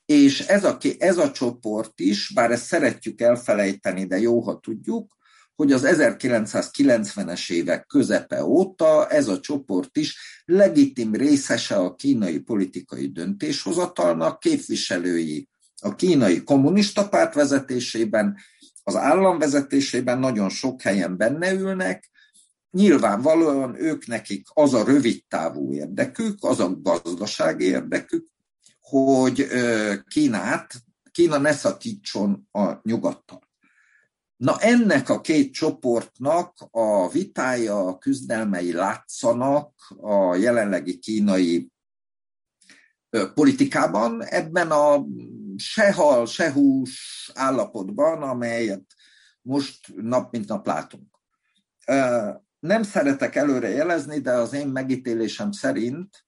És ez a, ez a csoport is, bár ezt szeretjük elfelejteni, de jó, ha tudjuk, hogy az 1990-es évek közepe óta ez a csoport is legitim részese a kínai politikai döntéshozatalnak, képviselői a kínai kommunista párt vezetésében, az állam vezetésében nagyon sok helyen benne ülnek, nyilvánvalóan ők nekik az a rövid távú érdekük, az a gazdasági érdekük, hogy Kínát, Kína ne szakítson a nyugattal. Na ennek a két csoportnak a vitája, a küzdelmei látszanak a jelenlegi kínai politikában, ebben a se hal, állapotban, amelyet most nap mint nap látunk. Nem szeretek előre jelezni, de az én megítélésem szerint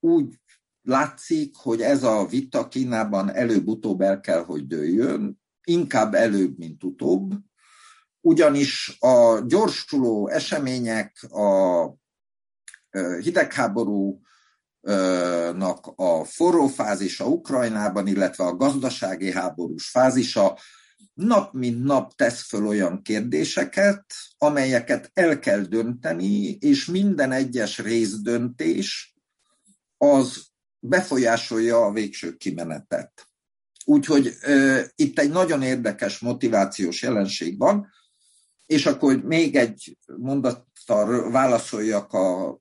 úgy látszik, hogy ez a vita Kínában előbb-utóbb el kell, hogy dőljön, inkább előbb, mint utóbb, ugyanis a gyorsuló események, a hidegháború, nak a forró fázisa Ukrajnában, illetve a gazdasági háborús fázisa nap mint nap tesz föl olyan kérdéseket, amelyeket el kell dönteni, és minden egyes részdöntés az befolyásolja a végső kimenetet. Úgyhogy uh, itt egy nagyon érdekes motivációs jelenség van, és akkor még egy mondattal válaszoljak a,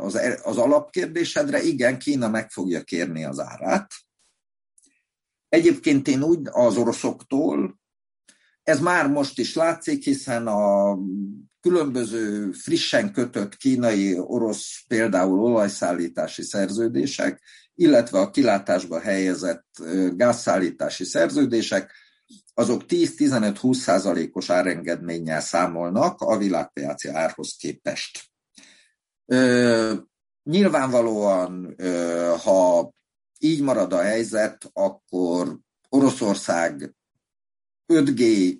az, az alapkérdésedre. Igen, Kína meg fogja kérni az árát. Egyébként én úgy az oroszoktól, ez már most is látszik, hiszen a különböző frissen kötött kínai-orosz például olajszállítási szerződések, illetve a kilátásba helyezett gázszállítási szerződések azok 10-15-20 százalékos árengedménnyel számolnak a világpiaci árhoz képest. Nyilvánvalóan, ha így marad a helyzet, akkor Oroszország 5G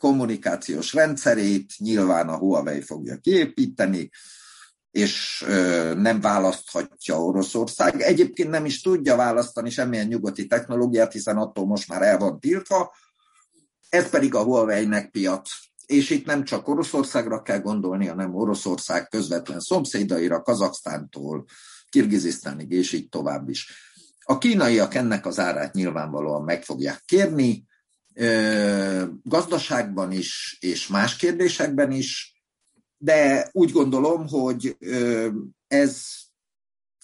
kommunikációs rendszerét nyilván a Huawei fogja kiépíteni, és nem választhatja Oroszország. Egyébként nem is tudja választani semmilyen nyugati technológiát, hiszen attól most már el van tiltva, ez pedig a Huawei-nek piac. És itt nem csak Oroszországra kell gondolni, hanem Oroszország közvetlen szomszédaira, Kazaksztántól, Kirgizisztánig, és így tovább is. A kínaiak ennek az árát nyilvánvalóan meg fogják kérni, gazdaságban is, és más kérdésekben is, de úgy gondolom, hogy ez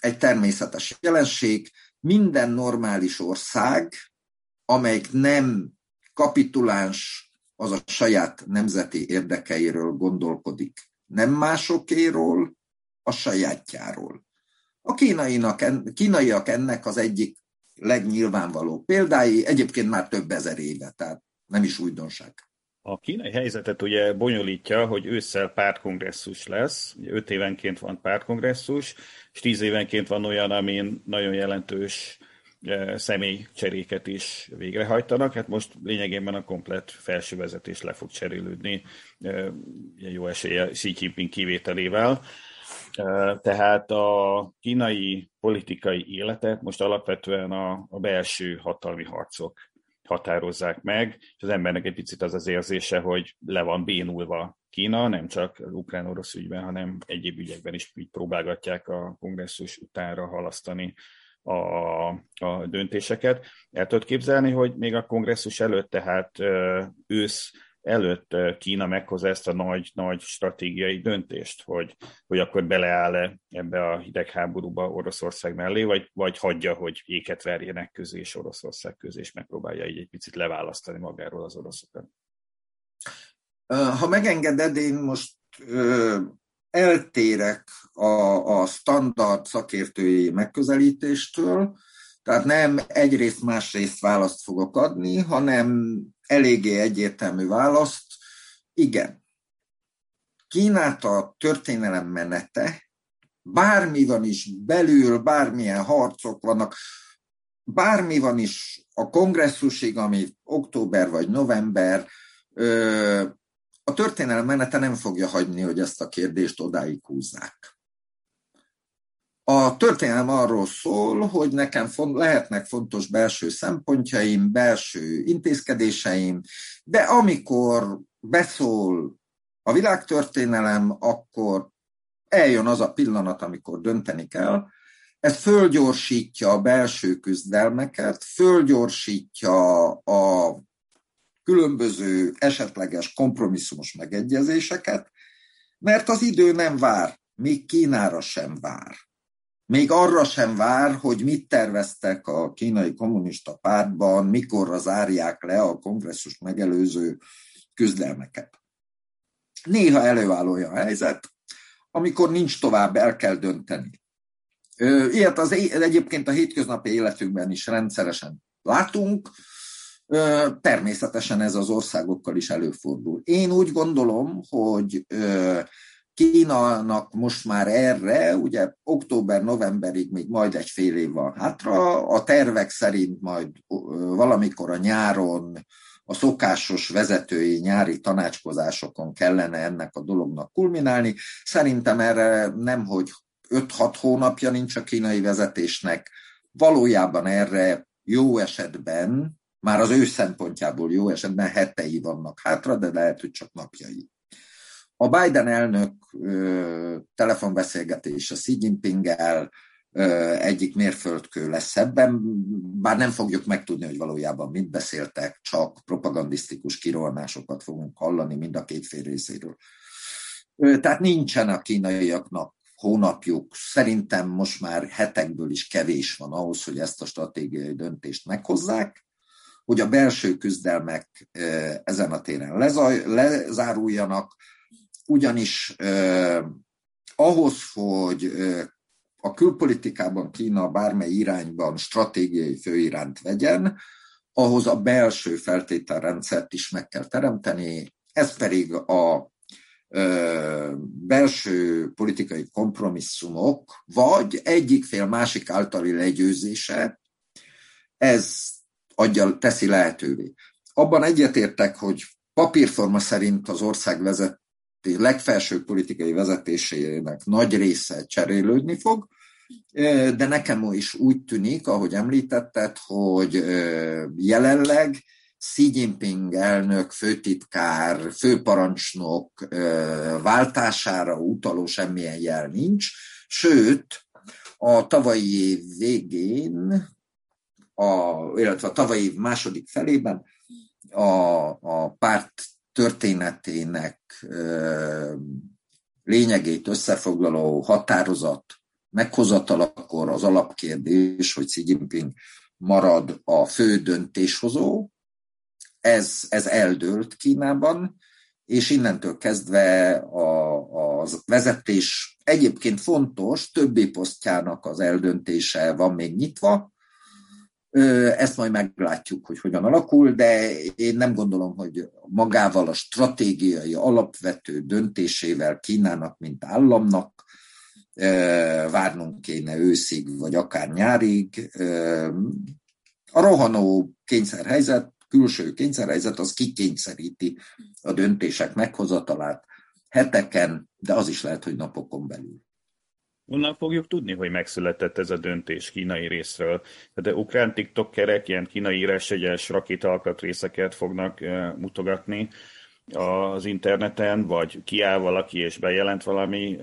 egy természetes jelenség. Minden normális ország, amelyik nem kapituláns, az a saját nemzeti érdekeiről gondolkodik. Nem másokéról, a sajátjáról. A kínainak, kínaiak ennek az egyik legnyilvánvaló példái, egyébként már több ezer éve, tehát nem is újdonság. A kínai helyzetet ugye bonyolítja, hogy ősszel pártkongresszus lesz, ugye öt évenként van pártkongresszus, és tíz évenként van olyan, amin nagyon jelentős e, személycseréket is végrehajtanak. Hát most lényegében a komplet felső vezetés le fog cserélődni, e, jó esélye Xi Jinping kivételével. E, tehát a kínai politikai életet most alapvetően a, a belső hatalmi harcok határozzák meg, és az embernek egy picit az az érzése, hogy le van bénulva Kína, nem csak az ukrán-orosz ügyben, hanem egyéb ügyekben is így próbálgatják a kongresszus utánra halasztani a, a döntéseket. El tudod képzelni, hogy még a kongresszus előtt, tehát ősz előtt Kína meghozza ezt a nagy, nagy stratégiai döntést, hogy, hogy akkor beleáll-e ebbe a hidegháborúba Oroszország mellé, vagy, vagy hagyja, hogy éket verjenek közé és Oroszország közé, és megpróbálja így egy picit leválasztani magáról az oroszokat. Ha megengeded, én most ö, eltérek a, a standard szakértői megközelítéstől, tehát nem egyrészt másrészt választ fogok adni, hanem eléggé egyértelmű választ. Igen. Kínát a történelem menete, bármi van is belül, bármilyen harcok vannak, bármi van is a kongresszusig, ami október vagy november, a történelem menete nem fogja hagyni, hogy ezt a kérdést odáig húzzák. A történelem arról szól, hogy nekem lehetnek fontos belső szempontjaim, belső intézkedéseim, de amikor beszól a világtörténelem, akkor eljön az a pillanat, amikor dönteni kell. Ez fölgyorsítja a belső küzdelmeket, fölgyorsítja a különböző esetleges kompromisszumos megegyezéseket, mert az idő nem vár, még Kínára sem vár. Még arra sem vár, hogy mit terveztek a kínai kommunista pártban, mikorra zárják le a kongresszus megelőző küzdelmeket. Néha előáll olyan helyzet, amikor nincs tovább, el kell dönteni. Ilyet az egyébként a hétköznapi életünkben is rendszeresen látunk, természetesen ez az országokkal is előfordul. Én úgy gondolom, hogy Kínának most már erre, ugye október-novemberig még majd egy fél év van hátra, a tervek szerint majd valamikor a nyáron a szokásos vezetői nyári tanácskozásokon kellene ennek a dolognak kulminálni. Szerintem erre nem, hogy 5-6 hónapja nincs a kínai vezetésnek, valójában erre jó esetben, már az ő szempontjából jó esetben hetei vannak hátra, de lehet, hogy csak napjai. A Biden elnök telefonbeszélgetése Xi Jinping-el egyik mérföldkő lesz ebben, bár nem fogjuk megtudni, hogy valójában mit beszéltek, csak propagandisztikus kirohanásokat fogunk hallani mind a két fél részéről. Tehát nincsen a kínaiaknak hónapjuk, szerintem most már hetekből is kevés van ahhoz, hogy ezt a stratégiai döntést meghozzák, hogy a belső küzdelmek ezen a téren lezáruljanak, ugyanis eh, ahhoz, hogy eh, a külpolitikában Kína bármely irányban stratégiai főiránt vegyen, ahhoz a belső feltételrendszert is meg kell teremteni, ez pedig a belső politikai kompromisszumok, vagy egyik fél másik általi legyőzése, ez adja, teszi lehetővé. Abban egyetértek, hogy papírforma szerint az ország vezet, legfelső politikai vezetésének nagy része cserélődni fog, de nekem is úgy tűnik, ahogy említetted, hogy jelenleg Xi Jinping elnök, főtitkár, főparancsnok váltására utaló semmilyen jel nincs, sőt, a tavalyi év végén, a, illetve a tavalyi év második felében a, a párt történetének lényegét összefoglaló határozat meghozatalakor az alapkérdés, hogy Xi Jinping marad a fő döntéshozó, ez, ez eldőlt Kínában, és innentől kezdve a, a vezetés egyébként fontos, többi posztjának az eldöntése van még nyitva, ezt majd meglátjuk, hogy hogyan alakul, de én nem gondolom, hogy magával a stratégiai alapvető döntésével Kínának, mint államnak várnunk kéne őszig, vagy akár nyárig. A rohanó kényszerhelyzet, külső kényszerhelyzet, az kikényszeríti a döntések meghozatalát heteken, de az is lehet, hogy napokon belül. Onnan fogjuk tudni, hogy megszületett ez a döntés kínai részről. De ukrán tiktokerek ilyen kínai írásegyes rakétalkatrészeket fognak uh, mutogatni az interneten, vagy kiáll valaki és bejelent valami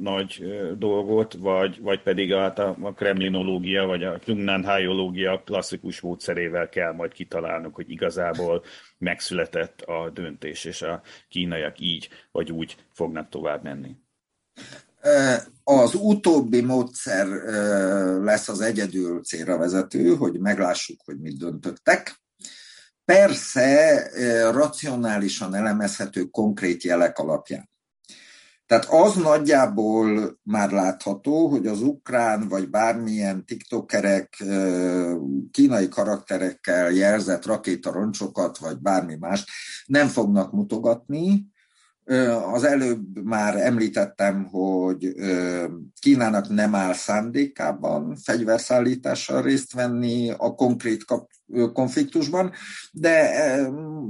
nagy dolgot, vagy, vagy pedig a, a kremlinológia, vagy a Jungnanhajológia klasszikus módszerével kell majd kitalálnunk, hogy igazából megszületett a döntés, és a kínaiak így vagy úgy fognak tovább menni. Az utóbbi módszer lesz az egyedül célra vezető, hogy meglássuk, hogy mit döntöttek. Persze racionálisan elemezhető konkrét jelek alapján. Tehát az nagyjából már látható, hogy az ukrán vagy bármilyen tiktokerek kínai karakterekkel jelzett rakétaroncsokat, vagy bármi mást nem fognak mutogatni, az előbb már említettem, hogy Kínának nem áll szándékában fegyverszállítással részt venni a konkrét konfliktusban, de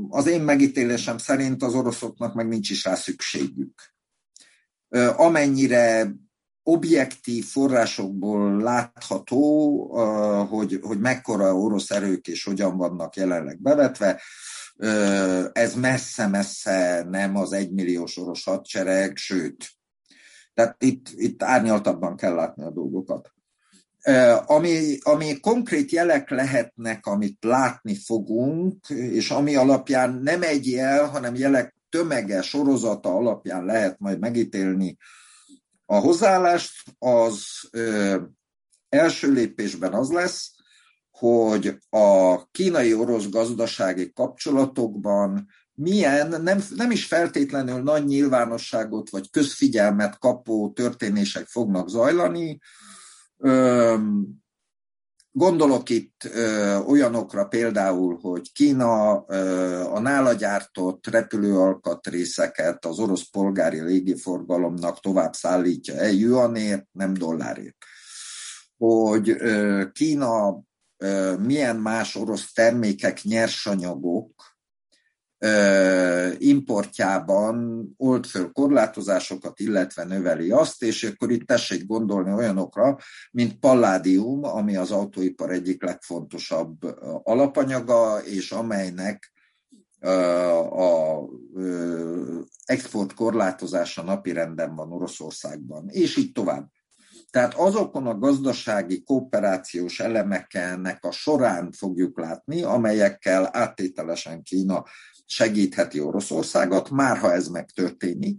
az én megítélésem szerint az oroszoknak meg nincs is rá szükségük. Amennyire objektív forrásokból látható, hogy, hogy mekkora orosz erők és hogyan vannak jelenleg bevetve, ez messze-messze nem az egymilliós orosz hadsereg, sőt, tehát itt, itt árnyaltabban kell látni a dolgokat. Ami, ami konkrét jelek lehetnek, amit látni fogunk, és ami alapján nem egy jel, hanem jelek tömege, sorozata alapján lehet majd megítélni a hozzáállást, az ö, első lépésben az lesz, hogy a kínai-orosz gazdasági kapcsolatokban milyen, nem, nem is feltétlenül nagy nyilvánosságot vagy közfigyelmet kapó történések fognak zajlani. Gondolok itt olyanokra például, hogy Kína a nála gyártott repülőalkatrészeket az orosz polgári légiforgalomnak tovább szállítja el yuanért, nem dollárért. Hogy Kína milyen más orosz termékek, nyersanyagok importjában old föl korlátozásokat, illetve növeli azt, és akkor itt tessék gondolni olyanokra, mint palládium, ami az autóipar egyik legfontosabb alapanyaga, és amelynek a export korlátozása napirenden van Oroszországban, és így tovább. Tehát azokon a gazdasági kooperációs elemeknek a során fogjuk látni, amelyekkel áttételesen Kína segítheti Oroszországot, már ha ez megtörténik,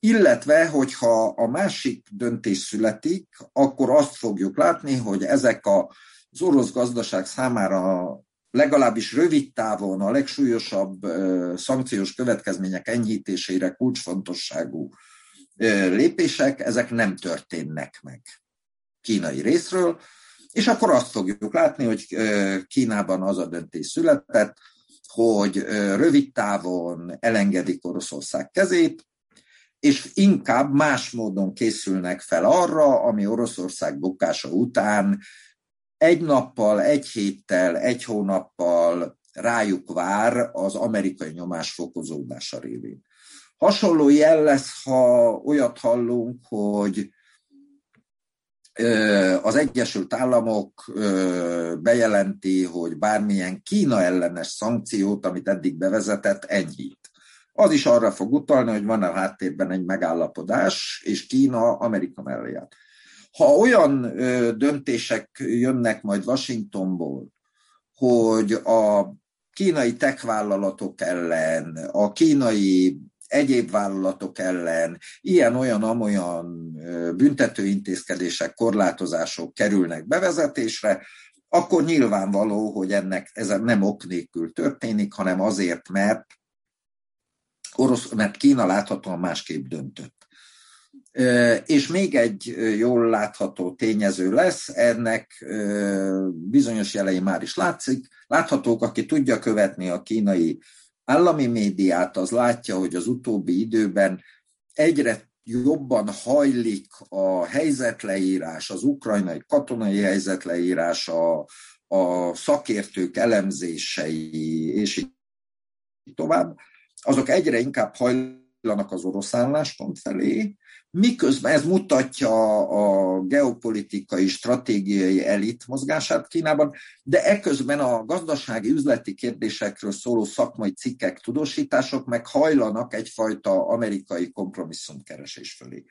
illetve, hogyha a másik döntés születik, akkor azt fogjuk látni, hogy ezek az orosz gazdaság számára legalábbis rövid távon a legsúlyosabb szankciós következmények enyhítésére kulcsfontosságú lépések, ezek nem történnek meg kínai részről, és akkor azt fogjuk látni, hogy Kínában az a döntés született, hogy rövid távon elengedik Oroszország kezét, és inkább más módon készülnek fel arra, ami Oroszország bukása után egy nappal, egy héttel, egy hónappal rájuk vár az amerikai nyomás fokozódása révén. Hasonló jel lesz, ha olyat hallunk, hogy az Egyesült Államok bejelenti, hogy bármilyen Kína ellenes szankciót, amit eddig bevezetett, enyhít. Az is arra fog utalni, hogy van a háttérben egy megállapodás, és Kína Amerika mellé áll. Ha olyan döntések jönnek majd Washingtonból, hogy a kínai tech vállalatok ellen, a kínai egyéb vállalatok ellen ilyen-olyan-amolyan büntetőintézkedések, korlátozások kerülnek bevezetésre, akkor nyilvánvaló, hogy ennek ez nem ok nélkül történik, hanem azért, mert, orosz, mert Kína láthatóan másképp döntött. És még egy jól látható tényező lesz, ennek bizonyos jelei már is látszik. Láthatók, aki tudja követni a kínai állami médiát, az látja, hogy az utóbbi időben egyre jobban hajlik a helyzetleírás, az ukrajnai katonai helyzetleírás, a, a szakértők elemzései, és így tovább, azok egyre inkább hajlanak az orosz álláspont felé, miközben ez mutatja a geopolitikai, stratégiai elit mozgását Kínában, de eközben a gazdasági, üzleti kérdésekről szóló szakmai cikkek, tudósítások meg hajlanak egyfajta amerikai kompromisszumkeresés fölé.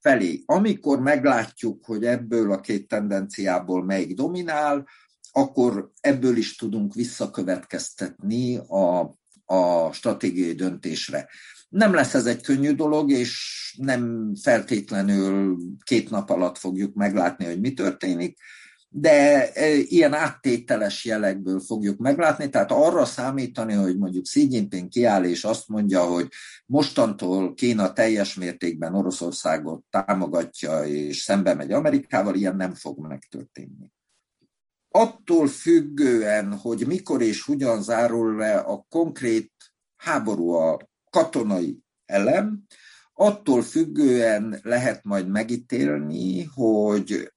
Felé. Amikor meglátjuk, hogy ebből a két tendenciából melyik dominál, akkor ebből is tudunk visszakövetkeztetni a, a stratégiai döntésre. Nem lesz ez egy könnyű dolog, és nem feltétlenül két nap alatt fogjuk meglátni, hogy mi történik, de e, ilyen áttételes jelekből fogjuk meglátni, tehát arra számítani, hogy mondjuk Xi Jinping kiáll és azt mondja, hogy mostantól Kína teljes mértékben Oroszországot támogatja és szembe megy Amerikával, ilyen nem fog megtörténni. Attól függően, hogy mikor és hogyan zárul le a konkrét háború a katonai elem, attól függően lehet majd megítélni, hogy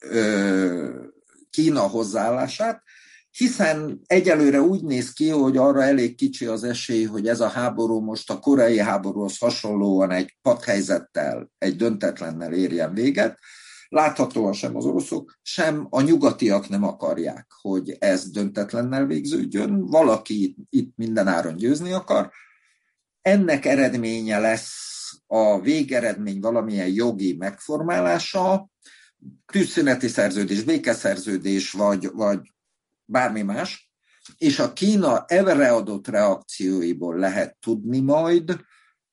Kína hozzáállását, hiszen egyelőre úgy néz ki, hogy arra elég kicsi az esély, hogy ez a háború most a koreai háborúhoz hasonlóan egy padhelyzettel, egy döntetlennel érjen véget. Láthatóan sem az oroszok, sem a nyugatiak nem akarják, hogy ez döntetlennel végződjön. Valaki itt minden áron győzni akar, ennek eredménye lesz a végeredmény valamilyen jogi megformálása, tűzszüneti szerződés, békeszerződés, vagy, vagy bármi más, és a Kína erre adott reakcióiból lehet tudni majd,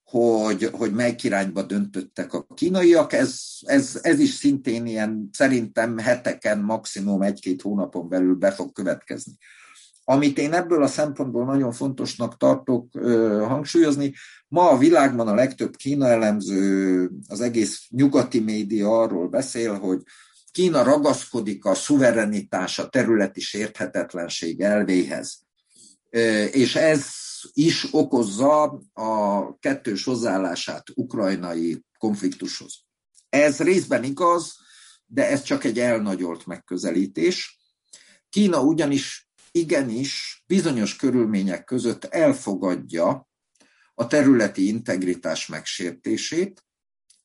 hogy, hogy melyik irányba döntöttek a kínaiak. Ez, ez, ez is szintén ilyen szerintem heteken, maximum egy-két hónapon belül be fog következni. Amit én ebből a szempontból nagyon fontosnak tartok hangsúlyozni, ma a világban a legtöbb Kína elemző, az egész nyugati média arról beszél, hogy Kína ragaszkodik a szuverenitás, a területi sérthetetlenség elvéhez. És ez is okozza a kettős hozzáállását ukrajnai konfliktushoz. Ez részben igaz, de ez csak egy elnagyolt megközelítés. Kína ugyanis igenis bizonyos körülmények között elfogadja a területi integritás megsértését,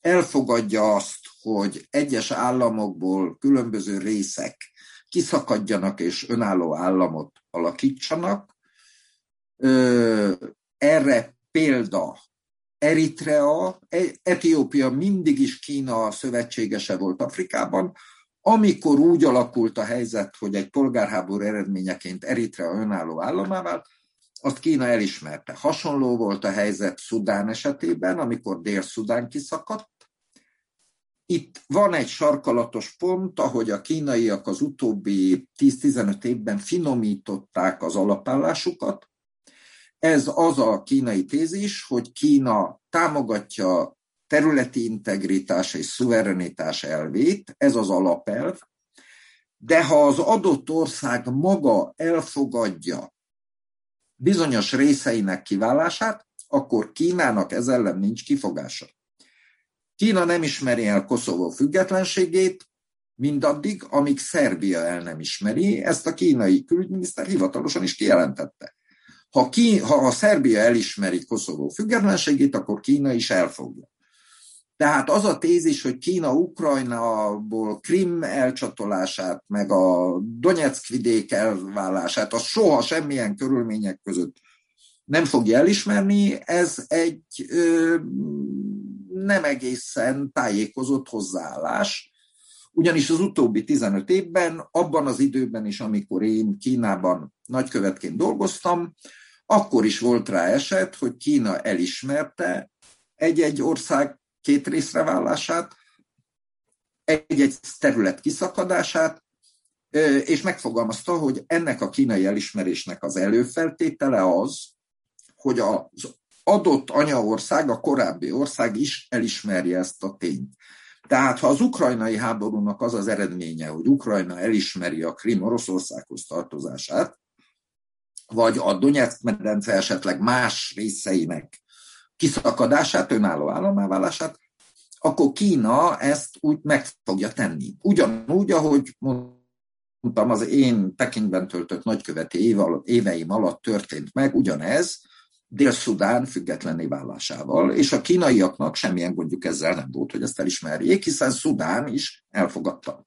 elfogadja azt, hogy egyes államokból különböző részek kiszakadjanak és önálló államot alakítsanak. Erre példa Eritrea, Etiópia mindig is Kína szövetségese volt Afrikában, amikor úgy alakult a helyzet, hogy egy polgárháború eredményeként Eritrea önálló államá vált, azt Kína elismerte. Hasonló volt a helyzet Szudán esetében, amikor Dél-Szudán kiszakadt. Itt van egy sarkalatos pont, ahogy a kínaiak az utóbbi 10-15 évben finomították az alapállásukat. Ez az a kínai tézis, hogy Kína támogatja területi integritás és szuverenitás elvét, ez az alapelv, de ha az adott ország maga elfogadja bizonyos részeinek kiválását, akkor Kínának ez ellen nincs kifogása. Kína nem ismeri el Koszovó függetlenségét, mindaddig, amíg Szerbia el nem ismeri, ezt a kínai külügyminiszter hivatalosan is kijelentette. Ha, ki, ha a Szerbia elismeri Koszovó függetlenségét, akkor Kína is elfogja. Tehát az a tézis, hogy Kína Ukrajnából Krim elcsatolását, meg a Donetsk vidék elvállását, az soha semmilyen körülmények között nem fogja elismerni, ez egy ö, nem egészen tájékozott hozzáállás, ugyanis az utóbbi 15 évben, abban az időben is, amikor én Kínában nagykövetként dolgoztam, akkor is volt rá eset, hogy Kína elismerte egy-egy ország két részre válását, egy-egy terület kiszakadását, és megfogalmazta, hogy ennek a kínai elismerésnek az előfeltétele az, hogy az adott anyaország, a korábbi ország is elismerje ezt a tényt. Tehát ha az ukrajnai háborúnak az az eredménye, hogy Ukrajna elismeri a Krim Oroszországhoz tartozását, vagy a Donetsk medence esetleg más részeinek kiszakadását, önálló államáválását, akkor Kína ezt úgy meg fogja tenni. Ugyanúgy, ahogy mondtam, az én Pekingben töltött nagyköveti éveim alatt történt meg, ugyanez Dél-Szudán függetlenné válásával, és a kínaiaknak semmilyen gondjuk ezzel nem volt, hogy ezt elismerjék, hiszen Szudán is elfogadta.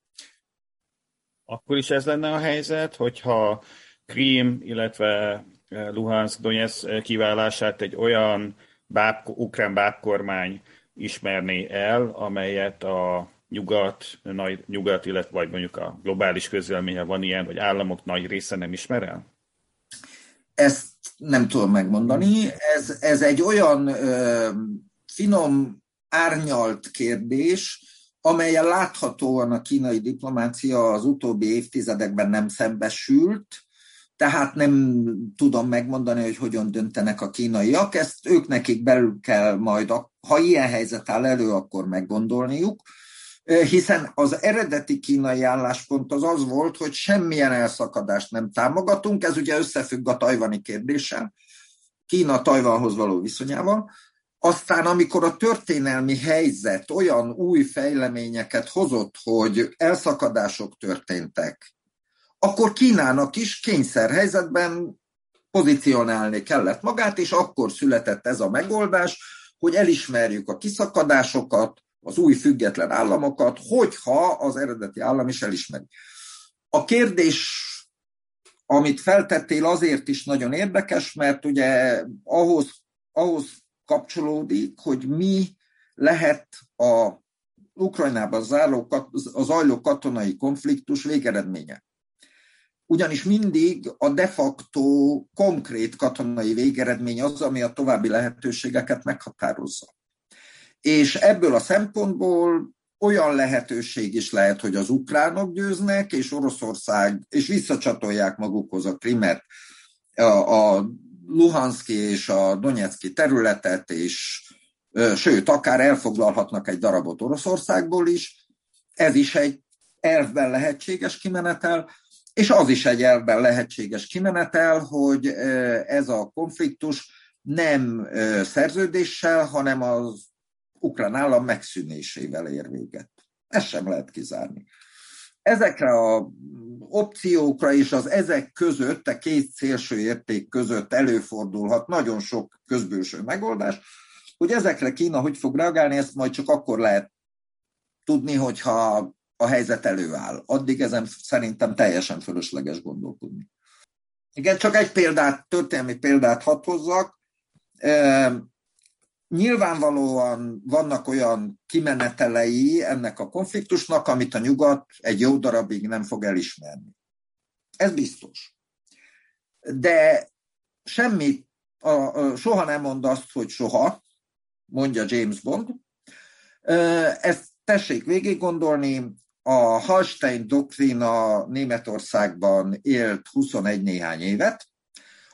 Akkor is ez lenne a helyzet, hogyha Krím, illetve Luhansk, Donetsk kiválását egy olyan báb, ukrán bábkormány ismerné el, amelyet a nyugat, nagy, nyugat, illetve vagy mondjuk a globális közvéleménye van ilyen, hogy államok nagy része nem ismer el? Ezt nem tudom megmondani. Ez, ez egy olyan ö, finom, árnyalt kérdés, amelyen láthatóan a kínai diplomácia az utóbbi évtizedekben nem szembesült, tehát nem tudom megmondani, hogy hogyan döntenek a kínaiak. Ezt ők nekik belül kell majd, ha ilyen helyzet áll elő, akkor meggondolniuk, hiszen az eredeti kínai álláspont az az volt, hogy semmilyen elszakadást nem támogatunk, ez ugye összefügg a tajvani kérdéssel, Kína Tajvanhoz való viszonyával. Aztán, amikor a történelmi helyzet olyan új fejleményeket hozott, hogy elszakadások történtek, akkor Kínának is kényszerhelyzetben pozícionálni kellett magát, és akkor született ez a megoldás, hogy elismerjük a kiszakadásokat, az új független államokat, hogyha az eredeti állam is elismeri. A kérdés, amit feltettél, azért is nagyon érdekes, mert ugye ahhoz, ahhoz kapcsolódik, hogy mi lehet a Ukrajnában zajló katonai konfliktus végeredménye ugyanis mindig a de facto konkrét katonai végeredmény az, ami a további lehetőségeket meghatározza. És ebből a szempontból olyan lehetőség is lehet, hogy az ukránok győznek, és Oroszország, és visszacsatolják magukhoz a Krimet, a, a Luhanszki és a Donetszki területet, és sőt, akár elfoglalhatnak egy darabot Oroszországból is. Ez is egy elvben lehetséges kimenetel, és az is egy elvben lehetséges kimenetel, hogy ez a konfliktus nem szerződéssel, hanem az ukrán állam megszűnésével ér véget. Ezt sem lehet kizárni. Ezekre a opciókra és az ezek között, a két szélső érték között előfordulhat nagyon sok közbőső megoldás, hogy ezekre Kína hogy fog reagálni, ezt majd csak akkor lehet tudni, hogyha a helyzet előáll. Addig ezen szerintem teljesen fölösleges gondolkodni. Igen, csak egy példát, történelmi példát hadd hozzak. Nyilvánvalóan vannak olyan kimenetelei ennek a konfliktusnak, amit a nyugat egy jó darabig nem fog elismerni. Ez biztos. De semmit, a, a, soha nem mond azt, hogy soha, mondja James Bond. Ezt tessék végig gondolni, a Hallstein doktrína Németországban élt 21 néhány évet,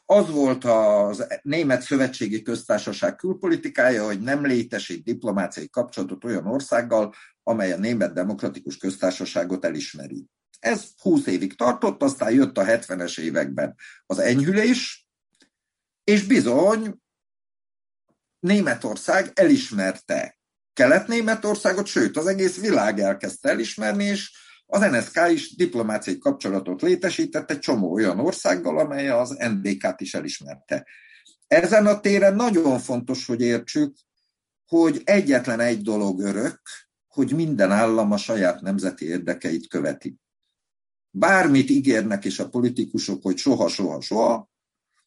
az volt az Német Szövetségi Köztársaság külpolitikája, hogy nem létesít diplomáciai kapcsolatot olyan országgal, amely a Német Demokratikus Köztársaságot elismeri. Ez 20 évig tartott, aztán jött a 70-es években az enyhülés, és bizony Németország elismerte Kelet-Németországot, sőt, az egész világ elkezdte elismerni, és az NSK is diplomáciai kapcsolatot létesített egy csomó olyan országgal, amely az NDK-t is elismerte. Ezen a téren nagyon fontos, hogy értsük, hogy egyetlen egy dolog örök, hogy minden állam a saját nemzeti érdekeit követi. Bármit ígérnek is a politikusok, hogy soha, soha, soha,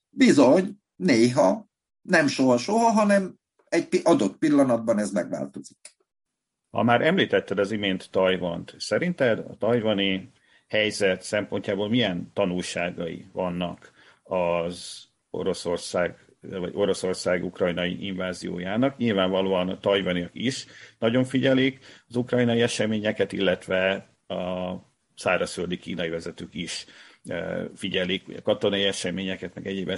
bizony, néha, nem soha, soha, hanem egy adott pillanatban ez megváltozik. Ha már említetted az imént Tajvant, szerinted a tajvani helyzet szempontjából milyen tanulságai vannak az Oroszország vagy Oroszország ukrajnai inváziójának. Nyilvánvalóan a tajvaniak is nagyon figyelik az ukrajnai eseményeket, illetve a szárazföldi kínai vezetők is e, figyelik a katonai eseményeket, meg egyéb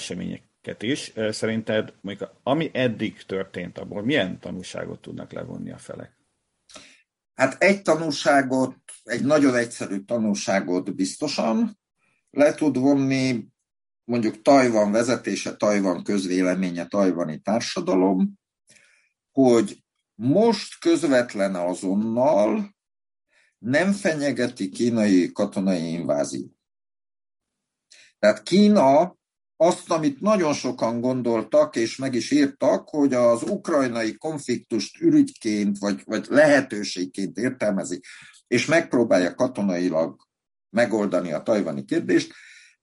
eseményeket is. Szerinted, mondjuk, ami eddig történt, abból milyen tanulságot tudnak levonni a felek? Hát egy tanulságot, egy nagyon egyszerű tanulságot biztosan le tud vonni mondjuk Tajvan vezetése, Tajvan közvéleménye, tajvani társadalom, hogy most közvetlen azonnal nem fenyegeti kínai katonai invázió. Tehát Kína azt, amit nagyon sokan gondoltak, és meg is írtak, hogy az ukrajnai konfliktust ürügyként, vagy, vagy lehetőségként értelmezi, és megpróbálja katonailag megoldani a tajvani kérdést,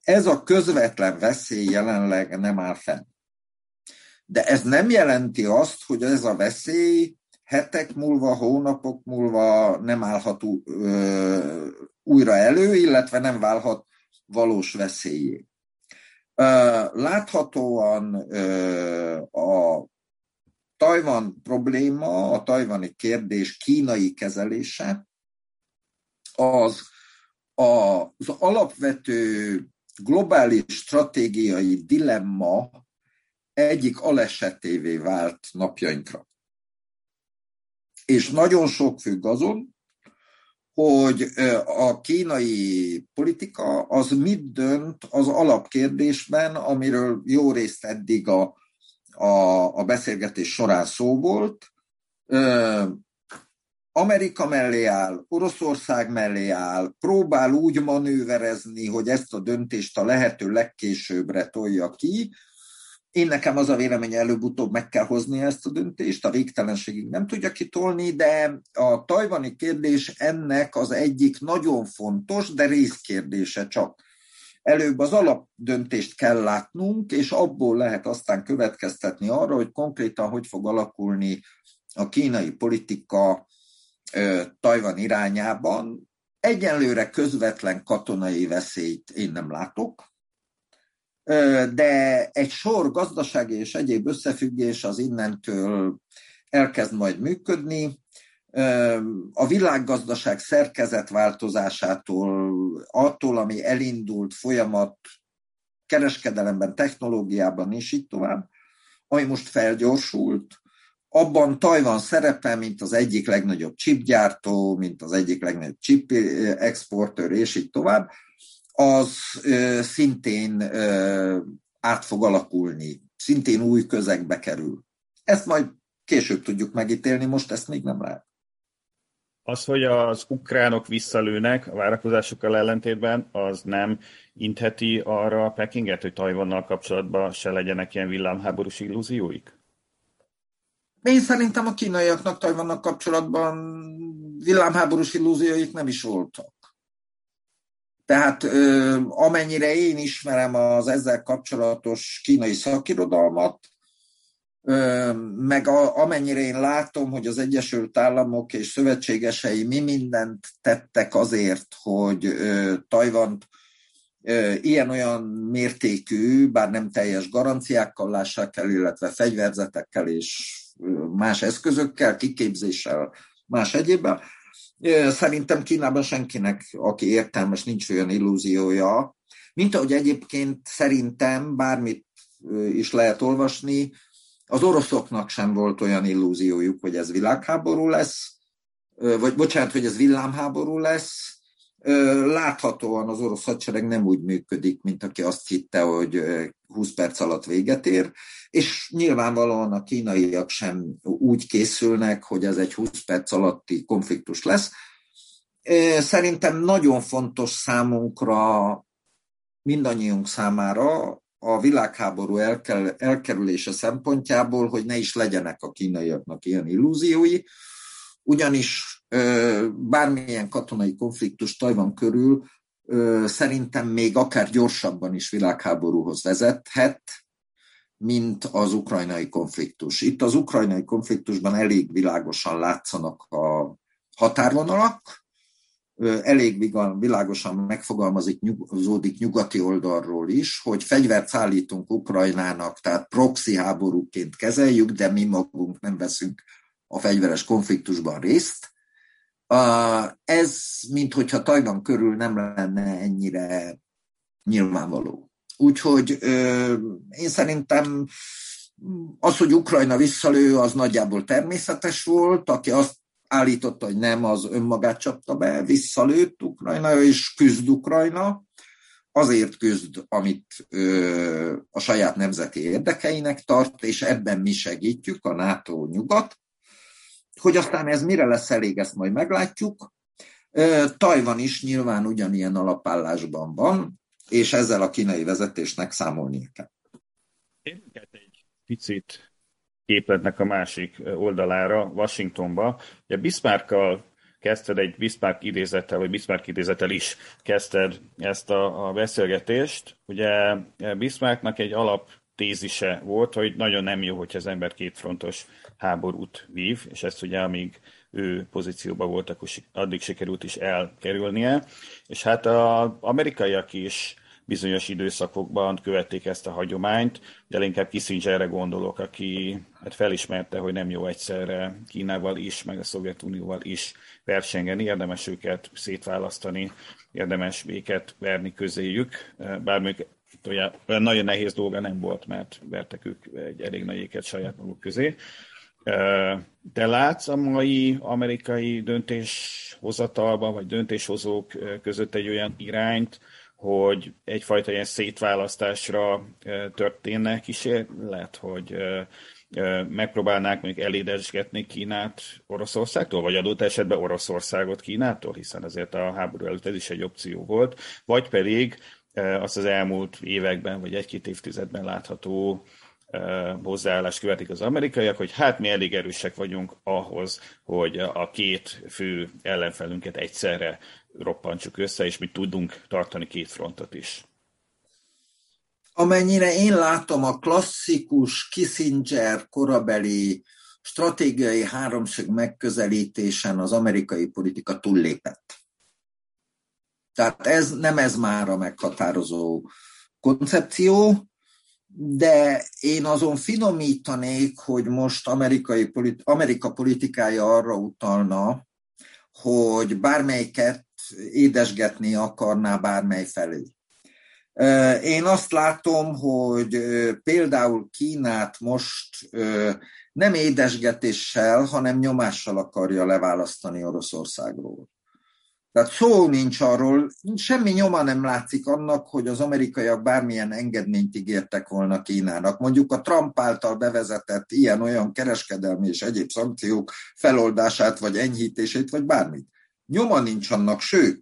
ez a közvetlen veszély jelenleg nem áll fenn. De ez nem jelenti azt, hogy ez a veszély hetek múlva, hónapok múlva nem állhat újra elő, illetve nem válhat valós veszélyé. Láthatóan a Tajvan probléma, a tajvani kérdés kínai kezelése az az alapvető globális stratégiai dilemma egyik alesetévé vált napjainkra. És nagyon sok függ azon, hogy a kínai politika az mit dönt az alapkérdésben, amiről jó részt eddig a, a, a beszélgetés során szó volt. Amerika mellé áll, Oroszország mellé áll, próbál úgy manőverezni, hogy ezt a döntést a lehető legkésőbbre tolja ki, én nekem az a vélemény, előbb-utóbb meg kell hozni ezt a döntést, a végtelenségig nem tudja kitolni, de a tajvani kérdés ennek az egyik nagyon fontos, de részkérdése csak. Előbb az alapdöntést kell látnunk, és abból lehet aztán következtetni arra, hogy konkrétan hogy fog alakulni a kínai politika Tajvan irányában. Egyenlőre közvetlen katonai veszélyt én nem látok, de egy sor gazdasági és egyéb összefüggés az innentől elkezd majd működni. a világgazdaság szerkezetváltozásától, attól, ami elindult folyamat kereskedelemben, technológiában és így tovább, ami most felgyorsult, abban Tajvan szerepel, mint az egyik legnagyobb chipgyártó, mint az egyik legnagyobb chip exportőr, és így tovább, az szintén át fog alakulni, szintén új közegbe kerül. Ezt majd később tudjuk megítélni, most ezt még nem lehet. Az, hogy az ukránok visszalőnek a várakozásokkal ellentétben, az nem intheti arra a Pekinget, hogy Tajvannal kapcsolatban se legyenek ilyen villámháborús illúzióik? Én szerintem a kínaiaknak Tajvannak kapcsolatban villámháborús illúzióik nem is voltak. Tehát amennyire én ismerem az ezzel kapcsolatos kínai szakirodalmat, meg amennyire én látom, hogy az Egyesült Államok és szövetségesei mi mindent tettek azért, hogy Tajvant ilyen-olyan mértékű, bár nem teljes garanciákkal lássák el, illetve fegyverzetekkel és más eszközökkel, kiképzéssel, más egyébben. Szerintem Kínában senkinek, aki értelmes, nincs olyan illúziója, mint ahogy egyébként szerintem bármit is lehet olvasni, az oroszoknak sem volt olyan illúziójuk, hogy ez világháború lesz, vagy bocsánat, hogy ez villámháború lesz. Láthatóan az orosz hadsereg nem úgy működik, mint aki azt hitte, hogy 20 perc alatt véget ér, és nyilvánvalóan a kínaiak sem úgy készülnek, hogy ez egy 20 perc alatti konfliktus lesz. Szerintem nagyon fontos számunkra, mindannyiunk számára a világháború elkel, elkerülése szempontjából, hogy ne is legyenek a kínaiaknak ilyen illúziói, ugyanis bármilyen katonai konfliktus Tajvan körül szerintem még akár gyorsabban is világháborúhoz vezethet, mint az ukrajnai konfliktus. Itt az ukrajnai konfliktusban elég világosan látszanak a határvonalak, elég világosan megfogalmazik nyugzódik nyugati oldalról is, hogy fegyvert szállítunk Ukrajnának, tehát proxy háborúként kezeljük, de mi magunk nem veszünk a fegyveres konfliktusban részt. Ez, minthogyha Tajvan körül nem lenne ennyire nyilvánvaló. Úgyhogy én szerintem az, hogy Ukrajna visszalő, az nagyjából természetes volt. Aki azt állította, hogy nem, az önmagát csapta be, visszalőtt Ukrajna, és küzd Ukrajna, azért küzd, amit ö, a saját nemzeti érdekeinek tart, és ebben mi segítjük, a NATO nyugat, hogy aztán ez mire lesz elég, ezt majd meglátjuk. Tajvan is nyilván ugyanilyen alapállásban van, és ezzel a kínai vezetésnek számolnia kell. Érdekel egy picit képletnek a másik oldalára, Washingtonba. Ugye Bismarckkal kezdted egy Bismarck idézettel, vagy Bismarck idézettel is kezdted ezt a, a beszélgetést. Ugye Bismarcknak egy alap tézise volt, hogy nagyon nem jó, hogyha az ember kétfrontos háborút vív, és ezt ugye amíg ő pozícióban volt, akkor addig sikerült is elkerülnie. És hát az amerikaiak is bizonyos időszakokban követték ezt a hagyományt, de inkább Kissingerre gondolok, aki hát felismerte, hogy nem jó egyszerre Kínával is, meg a Szovjetunióval is versengeni, érdemes őket szétválasztani, érdemes béket verni közéjük, bár olyan nagyon nehéz dolga nem volt, mert vertek ők egy elég nagy éket saját maguk közé. Te látsz a mai amerikai döntéshozatalban, vagy döntéshozók között egy olyan irányt, hogy egyfajta ilyen szétválasztásra történne kísérlet, hogy megpróbálnák mondjuk elédesgetni Kínát Oroszországtól, vagy adott esetben Oroszországot Kínától, hiszen azért a háború előtt ez is egy opció volt, vagy pedig azt az elmúlt években, vagy egy-két évtizedben látható hozzáállást követik az amerikaiak, hogy hát mi elég erősek vagyunk ahhoz, hogy a két fő ellenfelünket egyszerre roppantsuk össze, és mi tudunk tartani két frontot is. Amennyire én látom, a klasszikus Kissinger korabeli stratégiai háromság megközelítésen az amerikai politika túllépett. Tehát ez nem ez már a meghatározó koncepció, de én azon finomítanék, hogy most amerikai politi- Amerika politikája arra utalna, hogy bármelyiket édesgetni akarná bármely felé. Én azt látom, hogy például Kínát most nem édesgetéssel, hanem nyomással akarja leválasztani Oroszországról. Tehát szó nincs arról, semmi nyoma nem látszik annak, hogy az amerikaiak bármilyen engedményt ígértek volna Kínának. Mondjuk a Trump által bevezetett ilyen-olyan kereskedelmi és egyéb szankciók feloldását, vagy enyhítését, vagy bármit. Nyoma nincs annak, sőt,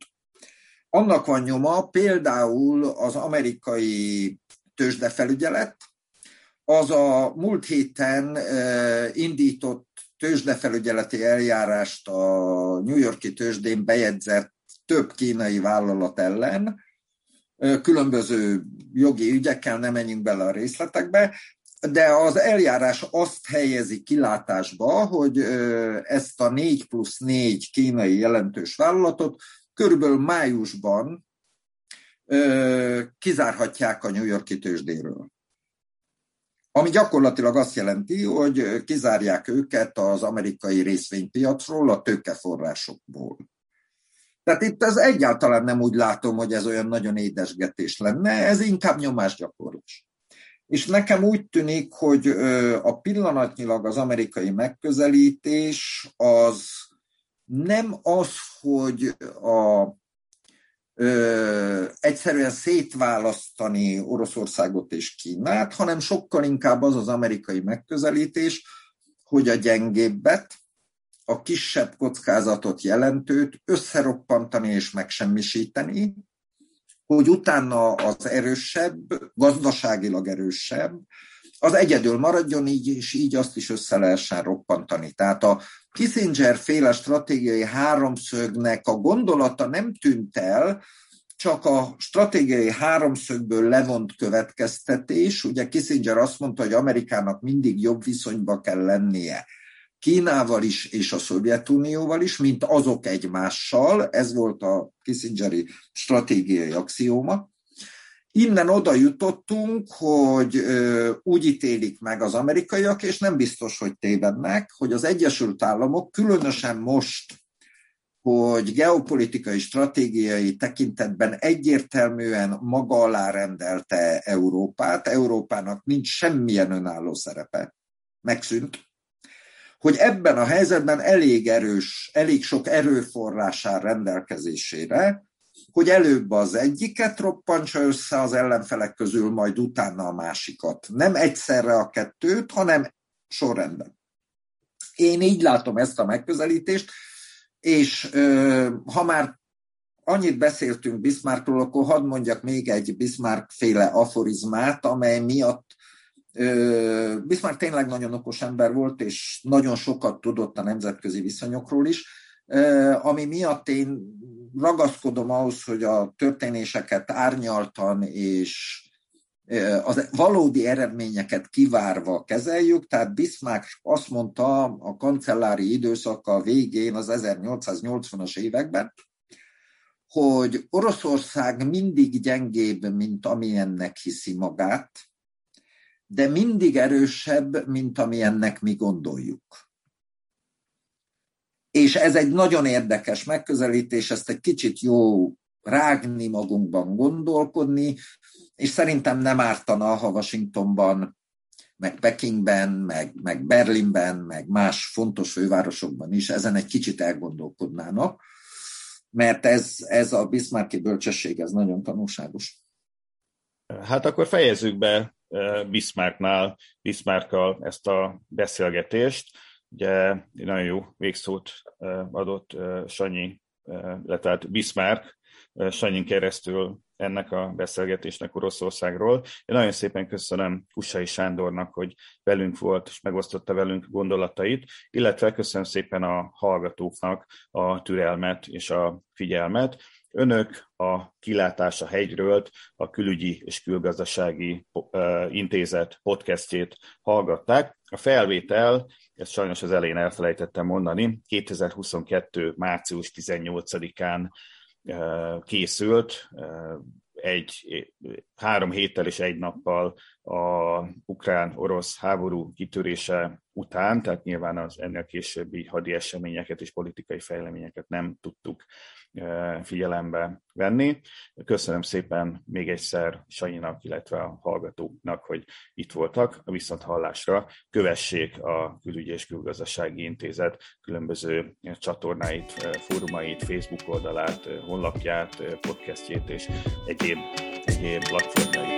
annak van nyoma például az amerikai tőzsdefelügyelet, az a múlt héten indított tőzsdefelügyeleti eljárást a New Yorki tőzsdén bejegyzett több kínai vállalat ellen, különböző jogi ügyekkel, nem menjünk bele a részletekbe, de az eljárás azt helyezi kilátásba, hogy ezt a 4 plusz 4 kínai jelentős vállalatot körülbelül májusban kizárhatják a New Yorki tőzsdéről. Ami gyakorlatilag azt jelenti, hogy kizárják őket az amerikai részvénypiacról, a tőkeforrásokból. Tehát itt ez egyáltalán nem úgy látom, hogy ez olyan nagyon édesgetés lenne, ez inkább nyomásgyakorlás. És nekem úgy tűnik, hogy a pillanatnyilag az amerikai megközelítés az nem az, hogy a ö, egyszerűen szétválasztani Oroszországot és Kínát, hanem sokkal inkább az az amerikai megközelítés, hogy a gyengébbet, a kisebb kockázatot jelentőt összeroppantani és megsemmisíteni, hogy utána az erősebb, gazdaságilag erősebb, az egyedül maradjon így, és így azt is össze lehessen roppantani. Tehát a Kissinger féle stratégiai háromszögnek a gondolata nem tűnt el, csak a stratégiai háromszögből levont következtetés. Ugye Kissinger azt mondta, hogy Amerikának mindig jobb viszonyba kell lennie Kínával is és a Szovjetunióval is, mint azok egymással. Ez volt a Kissingeri stratégiai axióma. Innen oda jutottunk, hogy úgy ítélik meg az amerikaiak, és nem biztos, hogy tévednek, hogy az Egyesült Államok különösen most, hogy geopolitikai, stratégiai tekintetben egyértelműen maga alá rendelte Európát, Európának nincs semmilyen önálló szerepe, megszűnt, hogy ebben a helyzetben elég erős, elég sok erőforrásár rendelkezésére, hogy előbb az egyiket roppantsa össze az ellenfelek közül, majd utána a másikat. Nem egyszerre a kettőt, hanem sorrendben. Én így látom ezt a megközelítést, és ha már annyit beszéltünk Bismarckról, akkor hadd mondjak még egy Bismarck féle aforizmát, amely miatt Bismarck tényleg nagyon okos ember volt, és nagyon sokat tudott a nemzetközi viszonyokról is, ami miatt én ragaszkodom ahhoz, hogy a történéseket árnyaltan és az valódi eredményeket kivárva kezeljük, tehát Bismarck azt mondta a kancellári időszaka végén, az 1880-as években, hogy Oroszország mindig gyengébb, mint amilyennek hiszi magát, de mindig erősebb, mint amilyennek mi gondoljuk. És ez egy nagyon érdekes megközelítés, ezt egy kicsit jó rágni magunkban, gondolkodni, és szerintem nem ártana, ha Washingtonban, meg Pekingben, meg, meg Berlinben, meg más fontos fővárosokban is ezen egy kicsit elgondolkodnának, mert ez, ez a Bismarcki bölcsesség, ez nagyon tanulságos. Hát akkor fejezzük be eh, Bismarcknál, Bismarckkal ezt a beszélgetést. Ugye nagyon jó végszót adott Sanyi, tehát Bismarck Sanyin keresztül ennek a beszélgetésnek Oroszországról. Én nagyon szépen köszönöm Kussai Sándornak, hogy velünk volt, és megosztotta velünk gondolatait, illetve köszönöm szépen a hallgatóknak a türelmet és a figyelmet. Önök a Kilátás a hegyről, a Külügyi és Külgazdasági Intézet podcastjét hallgatták. A felvétel, ezt sajnos az elején elfelejtettem mondani, 2022. március 18-án készült, egy, három héttel és egy nappal a ukrán-orosz háború kitörése után, tehát nyilván az ennél későbbi hadi eseményeket és politikai fejleményeket nem tudtuk figyelembe venni. Köszönöm szépen még egyszer Sanyinak, illetve a hallgatóknak, hogy itt voltak. A viszont hallásra kövessék a Külügyi és Külgazdasági Intézet különböző csatornáit, fórumait, Facebook oldalát, honlapját, podcastjét és egyéb, egyéb platformjait.